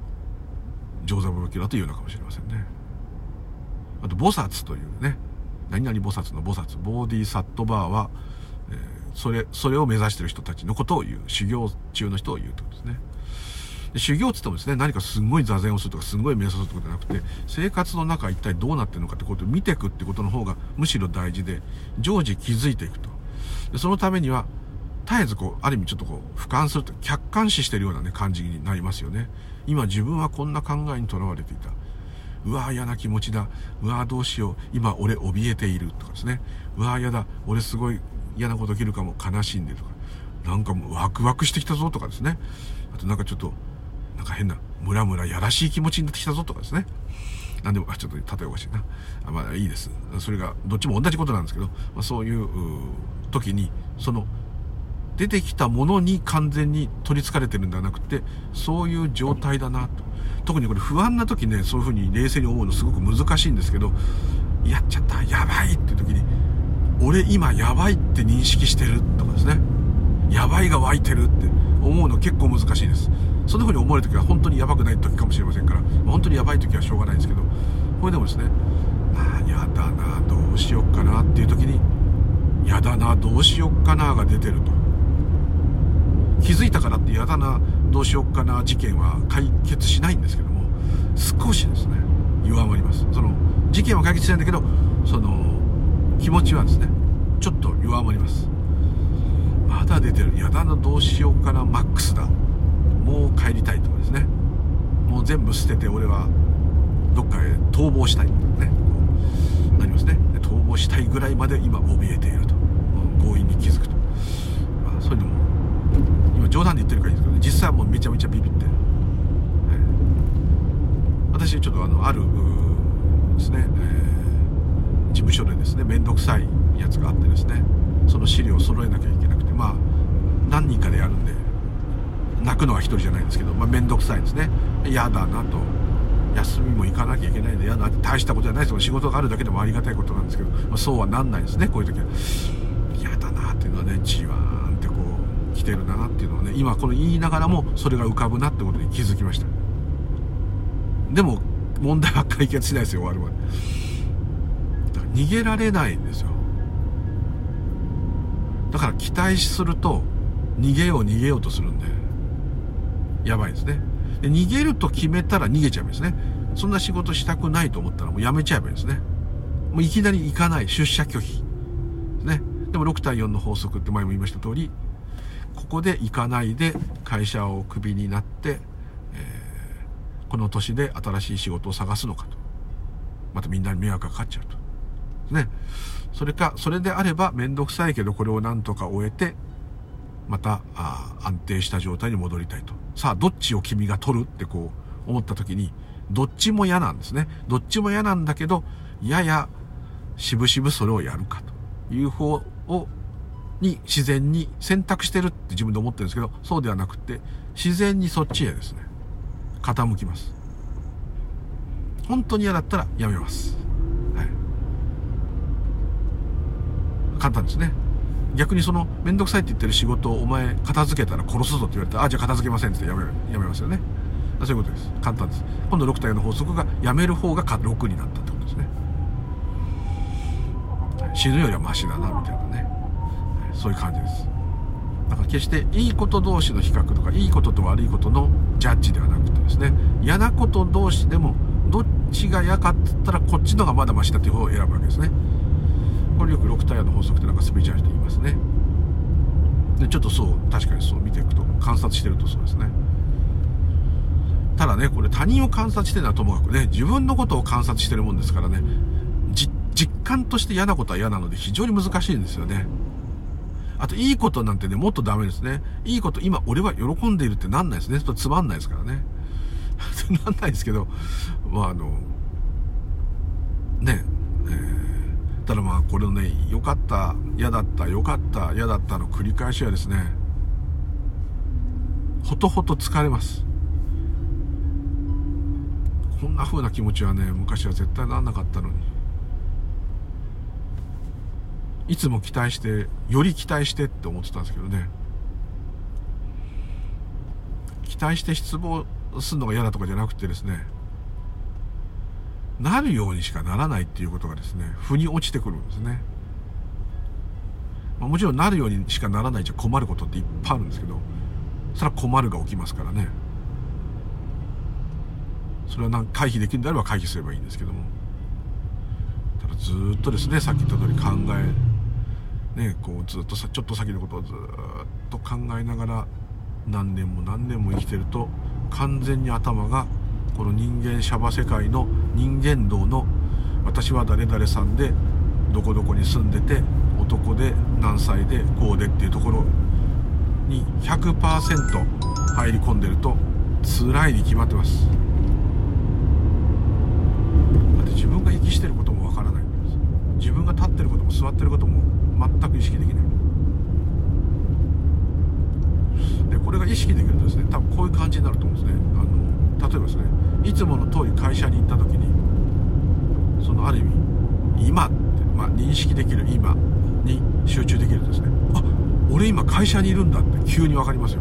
上座仏教だというのかもしれませんね。あと、菩薩というね、何々菩薩の菩薩、ボーディーサットバーは、えー、それ、それを目指してる人たちのことを言う。修行中の人を言うということですね。修行って言ってもですね、何かすごい座禅をするとか、すごい瞑想するってことじゃなくて、生活の中一体どうなってるのかってことを見ていくってことの方がむしろ大事で、常時気づいていくと。でそのためには、絶えずこう、ある意味ちょっとこう、俯瞰すると、客観視してるようなね、感じになりますよね。今自分はこんな考えにとらわれていた。うわー嫌な気持ちだ。うわどうしよう。今俺怯えている。とかですね。うわー嫌だ。俺すごい嫌なこと起きるかも。悲しんでるとか。なんかもうワクワクしてきたぞとかですね。あとなんかちょっと、なんか変な、ムラムラやらしい気持ちになってきたぞとかですね。なんでも、あちょっと例えおかしいな。あまあいいです。それが、どっちも同じことなんですけど、まあ、そういう時に、その出てきたものに完全に取り憑かれてるんではなくて、そういう状態だなと。特にこれ不安な時ね、そういう風に冷静に思うのすごく難しいんですけど、やっちゃった、やばいって時に、俺今やばいって認識してるとかですね。やばいが湧いてるって思うの結構難しいです。そんな風に思われる時は本当にやばくない時かもしれませんから、本当にやばい時はしょうがないんですけど、これでもですね、ああ、やだな、どうしよっかなっていう時に、やだな、どうしよっかなが出てると。気づいたからって嫌だなどうしよっかな事件は解決しないんですけども少しですね弱まります。その事件は解決しないんだけどその気持ちはですねちょっと弱まります。まだ出てる。嫌だなどうしようかなマックスだ。もう帰りたいとかですね。もう全部捨てて俺はどっかへ逃亡したいね。なりますね。逃亡したいぐらいまで今怯えていると。強引に気づくと、まあ、そういうのも今冗談で言ってるからいいんですけど、ね、実際はもうめちゃめちゃビビって、はい、私ちょっとあのあるですね、えー、事務所でですね面倒くさいやつがあってですね。その資料を揃えなきゃいけなくて。まあ何人かでやるんで。泣くのは1人じゃないんですけど、まあ、面倒くさいですね。嫌だなと。休みも行かなきゃいけないんで嫌だって大したことじゃないです。よ仕事があるだけでもありがたいことなんですけど、まあ、そうはなんないですねこういう時は。嫌だなっていうのはねじわーんってこう来てるなっていうのはね今この言いながらもそれが浮かぶなってことに気づきました。でも問題は解決しないですよ終わるまで。だから逃げられないんですよ。だから期待すると逃げよう逃げようとするんで。やばいですねで逃げると決めたら逃げちゃうんですねそんな仕事したくないと思ったらもうやめちゃえばいいですねもういきなり行かない出社拒否ねでも6対4の法則って前も言いました通りここで行かないで会社をクビになって、えー、この年で新しい仕事を探すのかと。またみんなに迷惑がかかっちゃうと。ね。それか、それであればめんどくさいけどこれをなんとか終えて、また安定した状態に戻りたいと。さあ、どっちを君が取るってこう思った時に、どっちも嫌なんですね。どっちも嫌なんだけど、やや、しぶしぶそれをやるかと。いう方をに自然に選択してるって自分で思ってるんですけどそうではなくて自然にそっちへですね傾きます本当に嫌だったらやめます、はい、簡単ですね逆にその面倒くさいって言ってる仕事をお前片付けたら殺すぞって言われたらあじゃあ片付けませんってやめやめますよね。そういうことです。簡単です。今度6体の法則がやめる方が6になったってことですね。死ぬよりはマシだなみたいなね。そういう感じです。だから決していいこと同士の比較とかいいことと悪いことのジャッジではなくてですね嫌なこと同士でもどっちが嫌かって言ったらこっちのがまだマシだっていう方を選ぶわけですね。これよく6タイヤの法則ってなんかスピーチャーして言いますねでちょっとそう確かにそう見ていくと観察してるとそうですねただねこれ他人を観察してるのはともかくね自分のことを観察してるもんですからね実感として嫌なことは嫌なので非常に難しいんですよねあと、いいことなんてね、もっとダメですね。いいこと、今、俺は喜んでいるってなんないですね。とつまんないですからね。なんないですけど、まあ、あの、ね、えー、ただまあ、これのね、良かった、嫌だった、良かった、嫌だったの繰り返しはですね、ほとほと疲れます。こんな風な気持ちはね、昔は絶対なんなかったのに。いつも期待してより期待してって思ってたんですけどね期待して失望するのが嫌だとかじゃなくてですねなるようにしかならないっていうことがですね腑に落ちてくるんですね、まあ、もちろんなるようにしかならないじゃ困ることっていっぱいあるんですけどそれは困るが起きますからね。それは回避できるんであれば回避すればいいんですけども。ただずっとですねさっき言った通り考えね、こうずっとさちょっと先のことをずっと考えながら何年も何年も生きてると完全に頭がこの人間シャバ世界の人間道の私は誰々さんでどこどこに住んでて男で何歳でこうでっていうところに100%入り込んでると辛いに決まってます。だって自分が息してることもわからない自分が立ってることも座ってることも全く意識できない。でこれが意識できるとですね多分こういう感じになると思うんですね。あの例えばですねいつもの通り会社に行った時にそのある意味今って、まあ、認識できる今に集中できるとですね。あ俺今会社にいるんだって急に分かりますよ。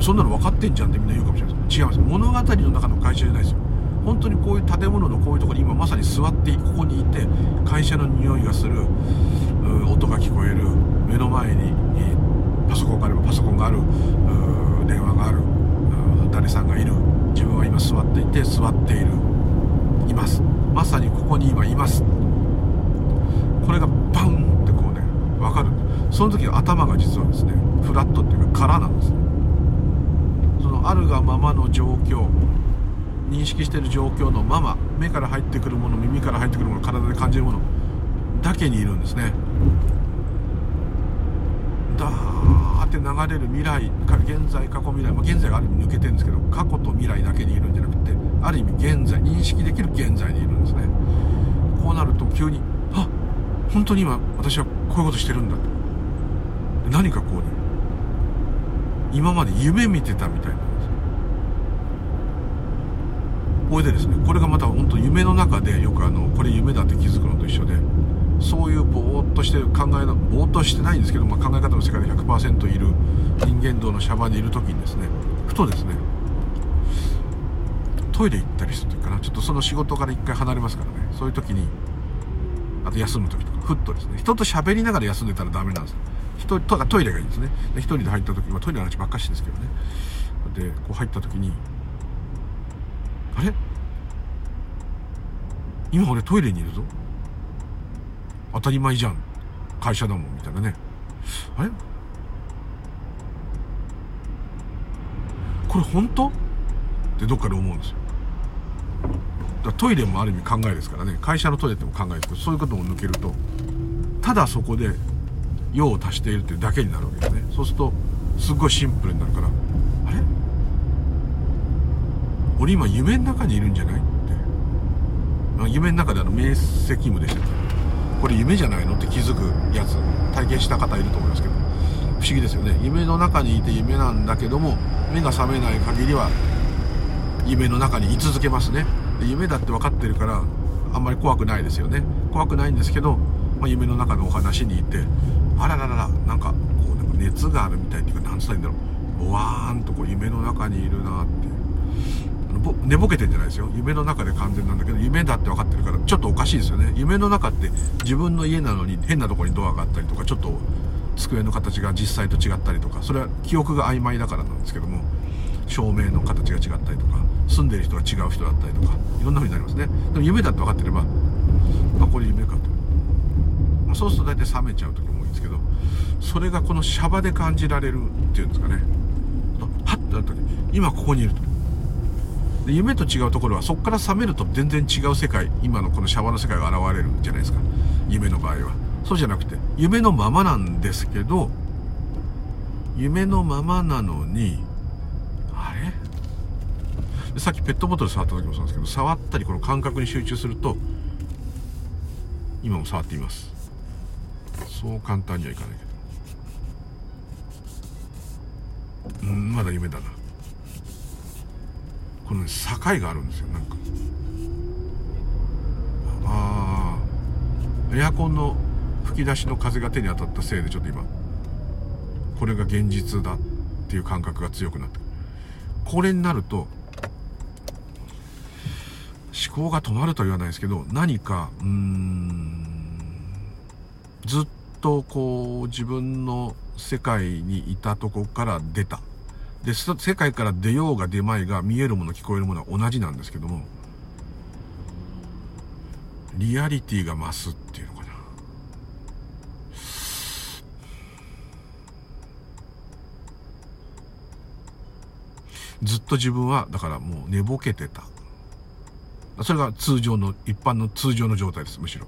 そんなの分かってんじゃんってみんな言うかもしれないです。違います。物語の中の会社じゃないですよ。本当にこういう建物のこういうところに今まさに座ってここにいて会社の匂いがする音が聞こえる目の前にパソコンがあればパソコンがある電話がある。誰さんがいる。自分は今座っていて座っている。います。まさにここに今います。これがバンってこうね分かる。その時頭が実はですねフラットっていうか空なんですそのあるがままの状況認識している状況のまま目から入ってくるもの耳から入ってくるもの体で感じるものだけにいるんですね。ダーって流れる未来から現在過去未来、まあ、現在がある意味抜けてるんですけど過去と未来だけにいるんじゃなくてある意味現在認識できる現在にいるんですね。こうなると急にあ本当に今私はこういうことしてるんだと。何かこうね今まで夢見てたみたいなんですこれでですねこれがまた本当夢の中でよくあのこれ夢だって気づくのと一緒でそういうぼーっとしてる考えのぼーっとしてないんですけど、まあ、考え方の世界で100%いる人間道のシャバにいる時にですねふとですねトイレ行ったりする時かな。ちょっとその仕事から一回離れますからね。そういう時にあと休む時とかふっとですね。人と喋りながら休んでたらダメなんです。よ人とかトイレがいいんですね。で一人で入った時はトイレの話ばっかしですけどね。でこう入った時にあれ？今俺トイレにいるぞ。当たり前じゃん。会社だもん。みたいなね。あれ？これ本当？ってどっかで思うんですよ。だトイレもある意味考えですからね。会社のトイレっても考えですけどそういうことも抜けるとただそこで用を足しているっていうだけになるわけですね。そうするとすっごいシンプルになるからあれ？俺今夢の中にいるんじゃない？って。夢の中であの明晰夢でしたこれ夢じゃないの？って気づくやつ。体験した方いると思いますけど。不思議ですよね。夢の中にいて夢なんだけども目が覚めない限りは夢の中に居続けますね。夢だって分かってるからあんまり怖くないですよね。怖くないんですけど、まあ、夢の中のお話に行ってあららららなんかこうなんか熱があるみたいっていうか何つったらいいんだろう。ぼわーんとこう夢の中にいるなって。寝ぼけてんじゃないですよ。夢の中で完全なんだけど夢だって分かってからちょっとおかしいですよね。夢の中って自分の家なのに変なとこにドアがあったりとかちょっと机の形が実際と違ったりとかそれは記憶が曖昧だからなんですけども照明の形が違ったりとか住んでる人が違う人だったりとかいろんな風になりますね。でも夢だって分かってればあこれ夢かと、まあ、そうすると大体冷めちゃう時も多いんですけどそれがこのシャバで感じられるっていうんですかね。ハッてなった時今ここにいると。で夢と違うところはそこから覚めると全然違う世界今のこのシャワーの世界が現れるじゃないですか。夢の場合は。そうじゃなくて夢のままなんですけど夢のままなのにあれ？さっきペットボトル触った時もそうなんですけど触ったりこの感覚に集中すると今も触っています。そう簡単にはいかないけど。うんまだ夢だな。この、境があるんですよなんか。ああエアコンの吹き出しの風が手に当たったせいでちょっと今これが現実だっていう感覚が強くなってこれになると思考が止まるとは言わないですけど何かうーんずっとこう自分の世界にいたとこから出た。で、世界から出ようが出まいが見えるもの聞こえるものは同じなんですけども、リアリティが増すっていうのかな。ずっと自分は、だからもう寝ぼけてた。それが通常の、一般の通常の状態です、むしろ。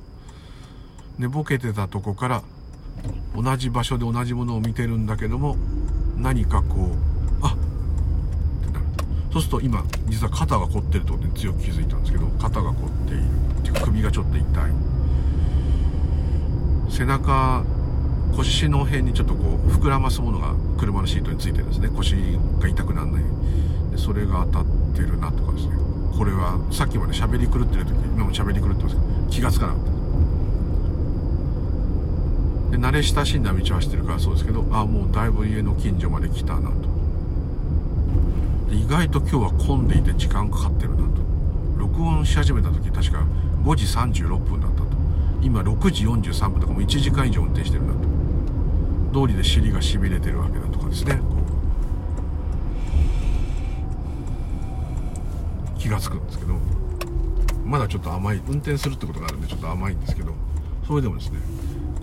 寝ぼけてたとこから、同じ場所で同じものを見てるんだけども、何かこう、そうすると今実は肩が凝ってるとね強く気づいたんですけど肩が凝っているっていうか首がちょっと痛い背中腰の辺にちょっとこう膨らますものが車のシートについてるんですね腰が痛くならないでそれが当たってるなとかですね。これはさっきまで喋り狂ってる時今も喋り狂ってます。けど気がつかなかったで慣れ親しんだ道を走ってるからそうですけどああもうだいぶ家の近所まで来たなと意外と今日は混んでいて時間かかってるなと。録音し始めた時確か5時36分だったと。今6時43分とかもう1時間以上運転してるなと。通りで尻がしびれてるわけだとかですね。気が付くんですけどまだちょっと甘い運転するってことがあるんでちょっと甘いんですけどそれでもですね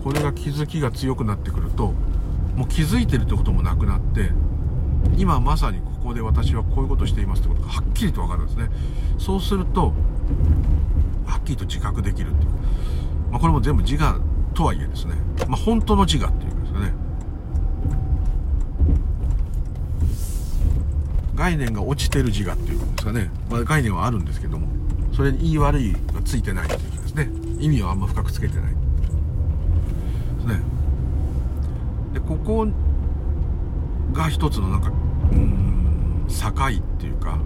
これが気づきが強くなってくるともう気づいてるってこともなくなって今まさにここで私はこういうことをしていますってことがはっきりと分かるんですね。そうするとはっきりと自覚できるっていう、まあ、これも全部自我とはいえですね、まあ、本当の自我っていうんですかね。概念が落ちてる自我っていうんですかね、まあ、概念はあるんですけどもそれに言い悪いがついてないっていうですね。意味はあんま深くつけてない。ですね。でここが一つのなんかうん境っていうか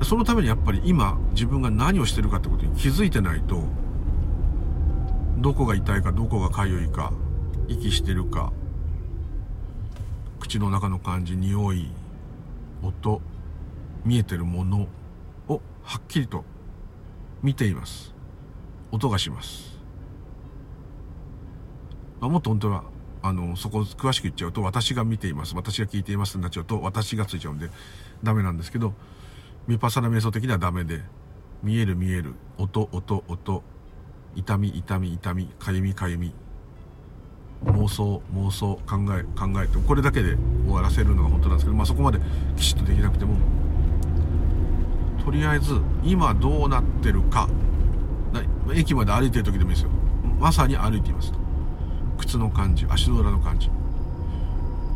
うん。そのためにやっぱり今自分が何をしてるかってことに気づいてないとどこが痛いかどこが痒いか息してるか口の中の感じ匂い音見えてるものをはっきりと見ています。音がします、まあ、もっと本当はあの、そこ詳しく言っちゃうと、私が見ています、私が聞いていますになっちゃうと、私がついちゃうんで、ダメなんですけど、ミパサナ瞑想的にはダメで、見える見える、音、音、音、痛み、痛み、痛み、かゆみ、かゆみ、妄想、妄想、考え、考えて、これだけで終わらせるのが本当なんですけど、まあそこまできちっとできなくても、とりあえず、今どうなってるか、駅まで歩いてる時でもいいですよ。まさに歩いていますと。靴の感じ足の裏の感じ。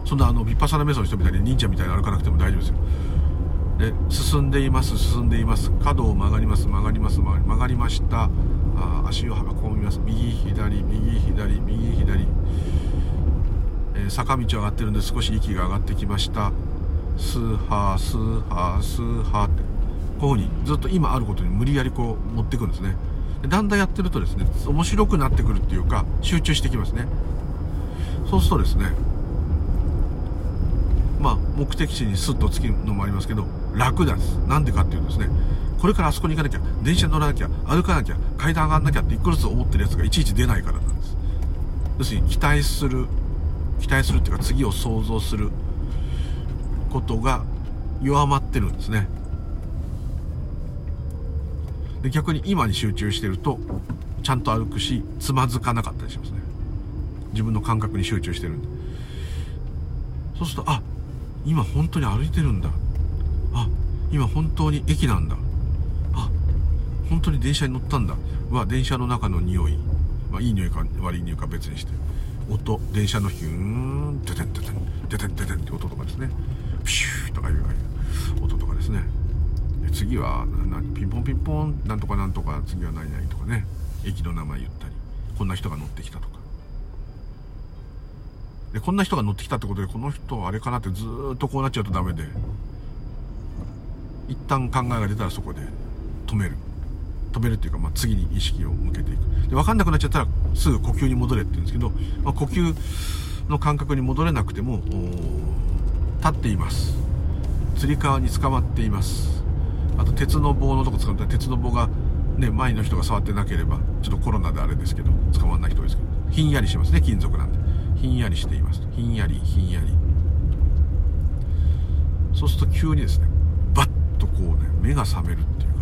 そんなあのビッパサナメソの人みたいに忍者みたいに歩かなくても大丈夫ですよ。で進んでいます進んでいます。角を曲がります曲がります曲がりました。あ足をはこみます。右左右左右左、えー、坂道上がってるんで少し息が上がってきました。スーハースーハースーハーって。こういうふうにずっと今あることに無理やりこう持っていくんですね。だんだんやってるとですね面白くなってくるっていうか集中してきますね。そうするとですねまあ目的地にスッと着くのもありますけど楽なんです。なんでかっていうとですねこれからあそこに行かなきゃ電車に乗らなきゃ歩かなきゃ階段上がんなきゃって一個ずつ思ってるやつがいちいち出ないからなんです。要するに期待する期待するっていうか次を想像することが弱まってるんですね。で逆に今に集中してるとちゃんと歩くしつまずかなかったりしますね。自分の感覚に集中してるんで。そうするとあ今本当に歩いてるんだ。あ今本当に駅なんだ。あ本当に電車に乗ったんだ。は電車の中の匂い、まあ、いい匂いか悪い匂いか別にして。音電車のヒューンテテンテテンテテンテテンって音とかですね。ピシューとかいう音とかですね。次はピンポンピンポンなんとかなんとか次は何々とかね駅の名前言ったりこんな人が乗ってきたとか。でこんな人が乗ってきたってことでこの人あれかなってずっとこうなっちゃうとダメで一旦考えが出たらそこで止める。止めるっていうか、まあ、次に意識を向けていく。で分かんなくなっちゃったらすぐ呼吸に戻れって言うんですけど、まあ、呼吸の感覚に戻れなくても立っています。つり革に捕まっています。あと鉄の棒のとこ使った鉄の棒がね前の人が触ってなければちょっとコロナであれですけど捕まんない人多いですけどひんやりしますね金属なんでひんやりしています。ひんやりひんやり。そうすると急にですねバッとこうね目が覚めるっていう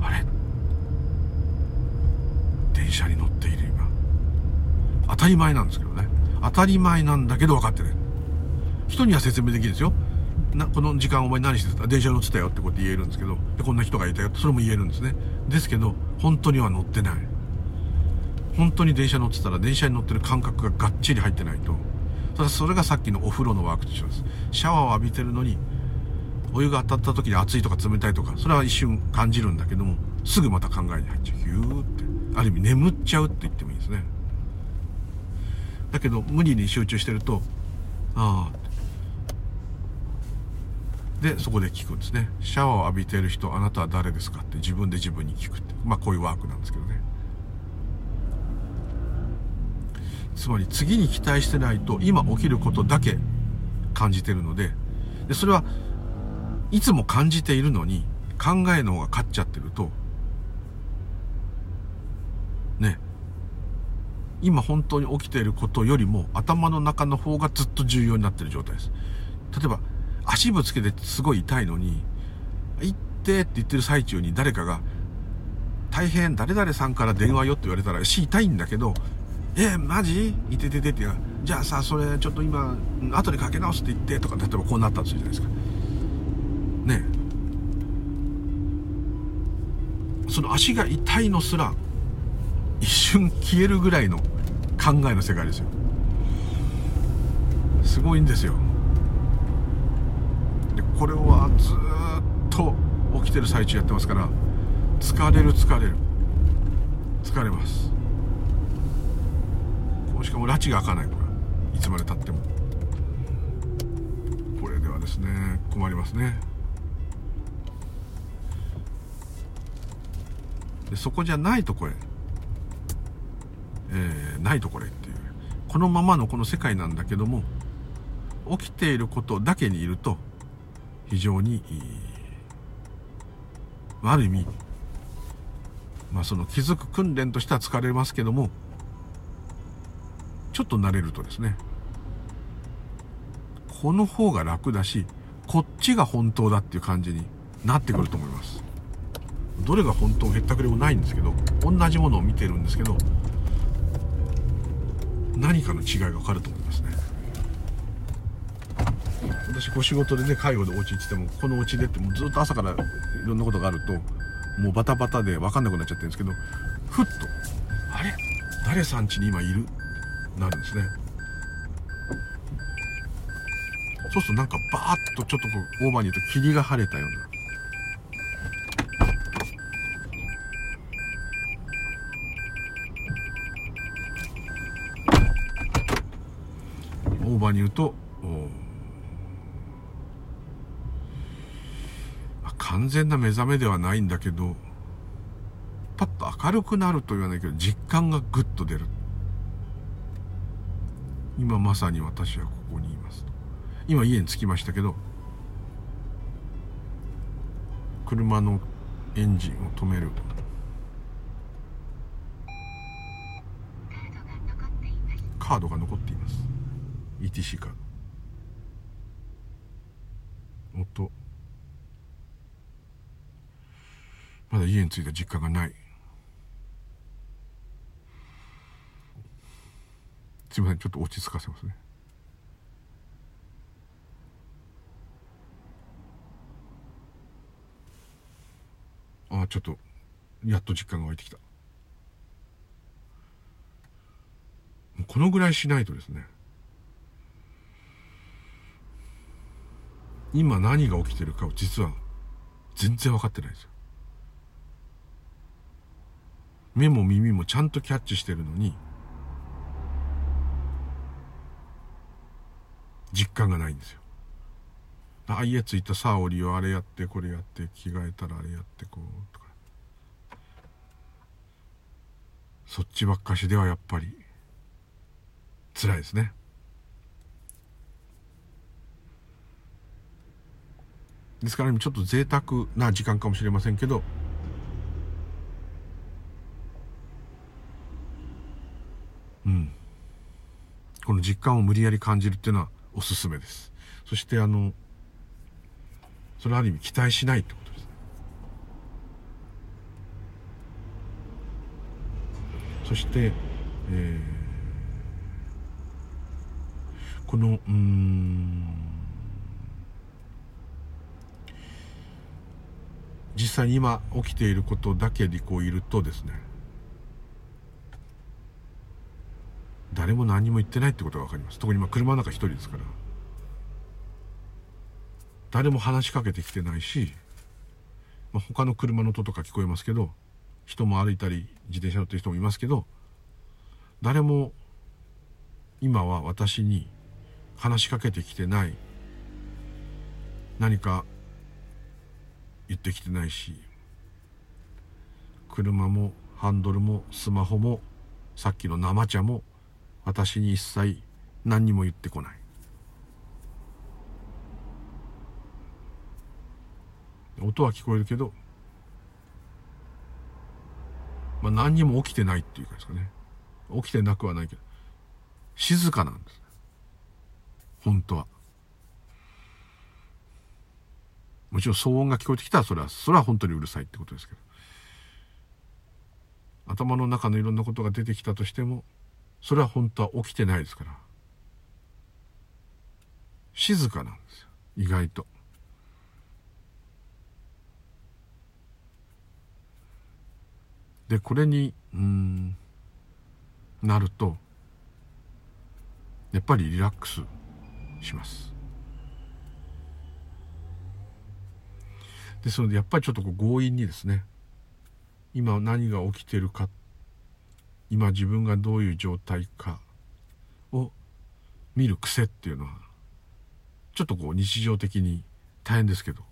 かあれ？電車に乗っている今当たり前なんですけどね。当たり前なんだけど分かってない人には説明できるんですよ。なこの時間お前何してた？電車乗ってたよってこと言えるんですけど。でこんな人がいたよって。それも言えるんですね。ですけど本当には乗ってない。本当に電車乗ってたら電車に乗ってる感覚ががっちり入ってないと。ただそれがさっきのお風呂のワークと一緒です。シャワーを浴びてるのにお湯が当たった時に熱いとか冷たいとかそれは一瞬感じるんだけどもすぐまた考えに入っちゃう。ヒューって。ある意味眠っちゃうって言ってもいいですね。だけど無理に集中してるとああでそこで聞くんですね。シャワーを浴びている人あなたは誰ですかって自分で自分に聞くって。まあこういうワークなんですけどね。つまり次に期待してないと今起きることだけ感じてるのででそれはいつも感じているのに考えの方が勝っちゃってるとね。今本当に起きていることよりも頭の中の方がずっと重要になってる状態です。例えば足ぶつけてすごい痛いのに行ってって言ってる最中に誰かが大変誰々さんから電話よって言われたら死痛いんだけどえマジ？いてててってじゃあさそれちょっと今後でかけ直すって言ってとか例えばこうなったとするじゃないですか。ねその足が痛いのすら一瞬消えるぐらいの考えの世界ですよ。すごいんですよ。これはずっと起きてる最中やってますから疲れる疲れる。疲れます。しかも拉致が開かないこれいつまでたっても。これではですね困りますね。でそこじゃないとこへ、えー、ないところへっていう。このままのこの世界なんだけども起きていることだけにいると非常にある意味まあその気づく訓練としては疲れますけどもちょっと慣れるとですねこの方が楽だしこっちが本当だっていう感じになってくると思います。どれが本当へったくれもないんですけど同じものを見てるんですけど何かの違いが分かると思いますね。私ご仕事でね介護でお家行っててもこのお家でってもずっと朝からいろんなことがあるともうバタバタで分かんなくなっちゃってるんですけどふっとあれ？誰さん家に今いる？なるんですね。そうするとなんかバーッとちょっとこうオーバーに言うと霧が晴れたような。オーバーに言うと完全な目覚めではないんだけどパッと明るくなると言わないけど実感がグッと出る。今まさに私はここにいます。今家に着きましたけど車のエンジンを止める。カードが残っています。ETC カード。音。まだ家に着いた実家がない。すいませんちょっと落ち着かせますね。ああちょっとやっと実感が湧いてきた。このぐらいしないとですね。今何が起きてるかを実は全然分かってないですよ。目も耳もちゃんとキャッチしてるのに実感がないんですよ。あ家着いたさあおりをあれやってこれやって着替えたらあれやってこうとか。そっちばっかしではやっぱり辛いですね。ですからちょっと贅沢な時間かもしれませんけどうん。この実感を無理やり感じるっていうのはおすすめです。そしてあのそれはある意味期待しないってことです。そして、えー、このうん実際に今起きていることだけでこういるとですね誰も何も言ってないってことが分かります。特に今車の中一人ですから。誰も話しかけてきてないし、まあ、他の車の音とか聞こえますけど人も歩いたり自転車乗ってる人もいますけど誰も今は私に話しかけてきてない。何か言ってきてないし車もハンドルもスマホもさっきの生茶も私に一切何にも言ってこない。音は聞こえるけど、まあ、何にも起きてないっていうかですかね。起きてなくはないけど静かなんです。本当は。もちろん騒音が聞こえてきたらそれはそれは本当にうるさいってことですけど。頭の中のいろんなことが出てきたとしてもそれは本当は起きてないですから。静かなんですよ。意外と。でこれにうんなるとやっぱりリラックスします。ですのでやっぱりちょっとこう強引にですね今何が起きてるか今自分がどういう状態かを見る癖っていうのはちょっとこう日常的に大変ですけど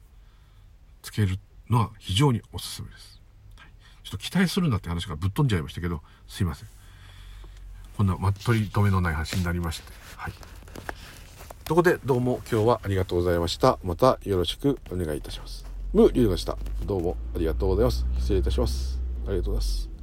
つけるのは非常におすすめです、はい、ちょっと期待するなって話がぶっ飛んじゃいましたけどすいません。こんなまっとり止めのない話になりまして。はい。とこでどうも今日はありがとうございました。またよろしくお願いいたします。ムーリュウでした。どうもありがとうございます。失礼いたします。ありがとうございます。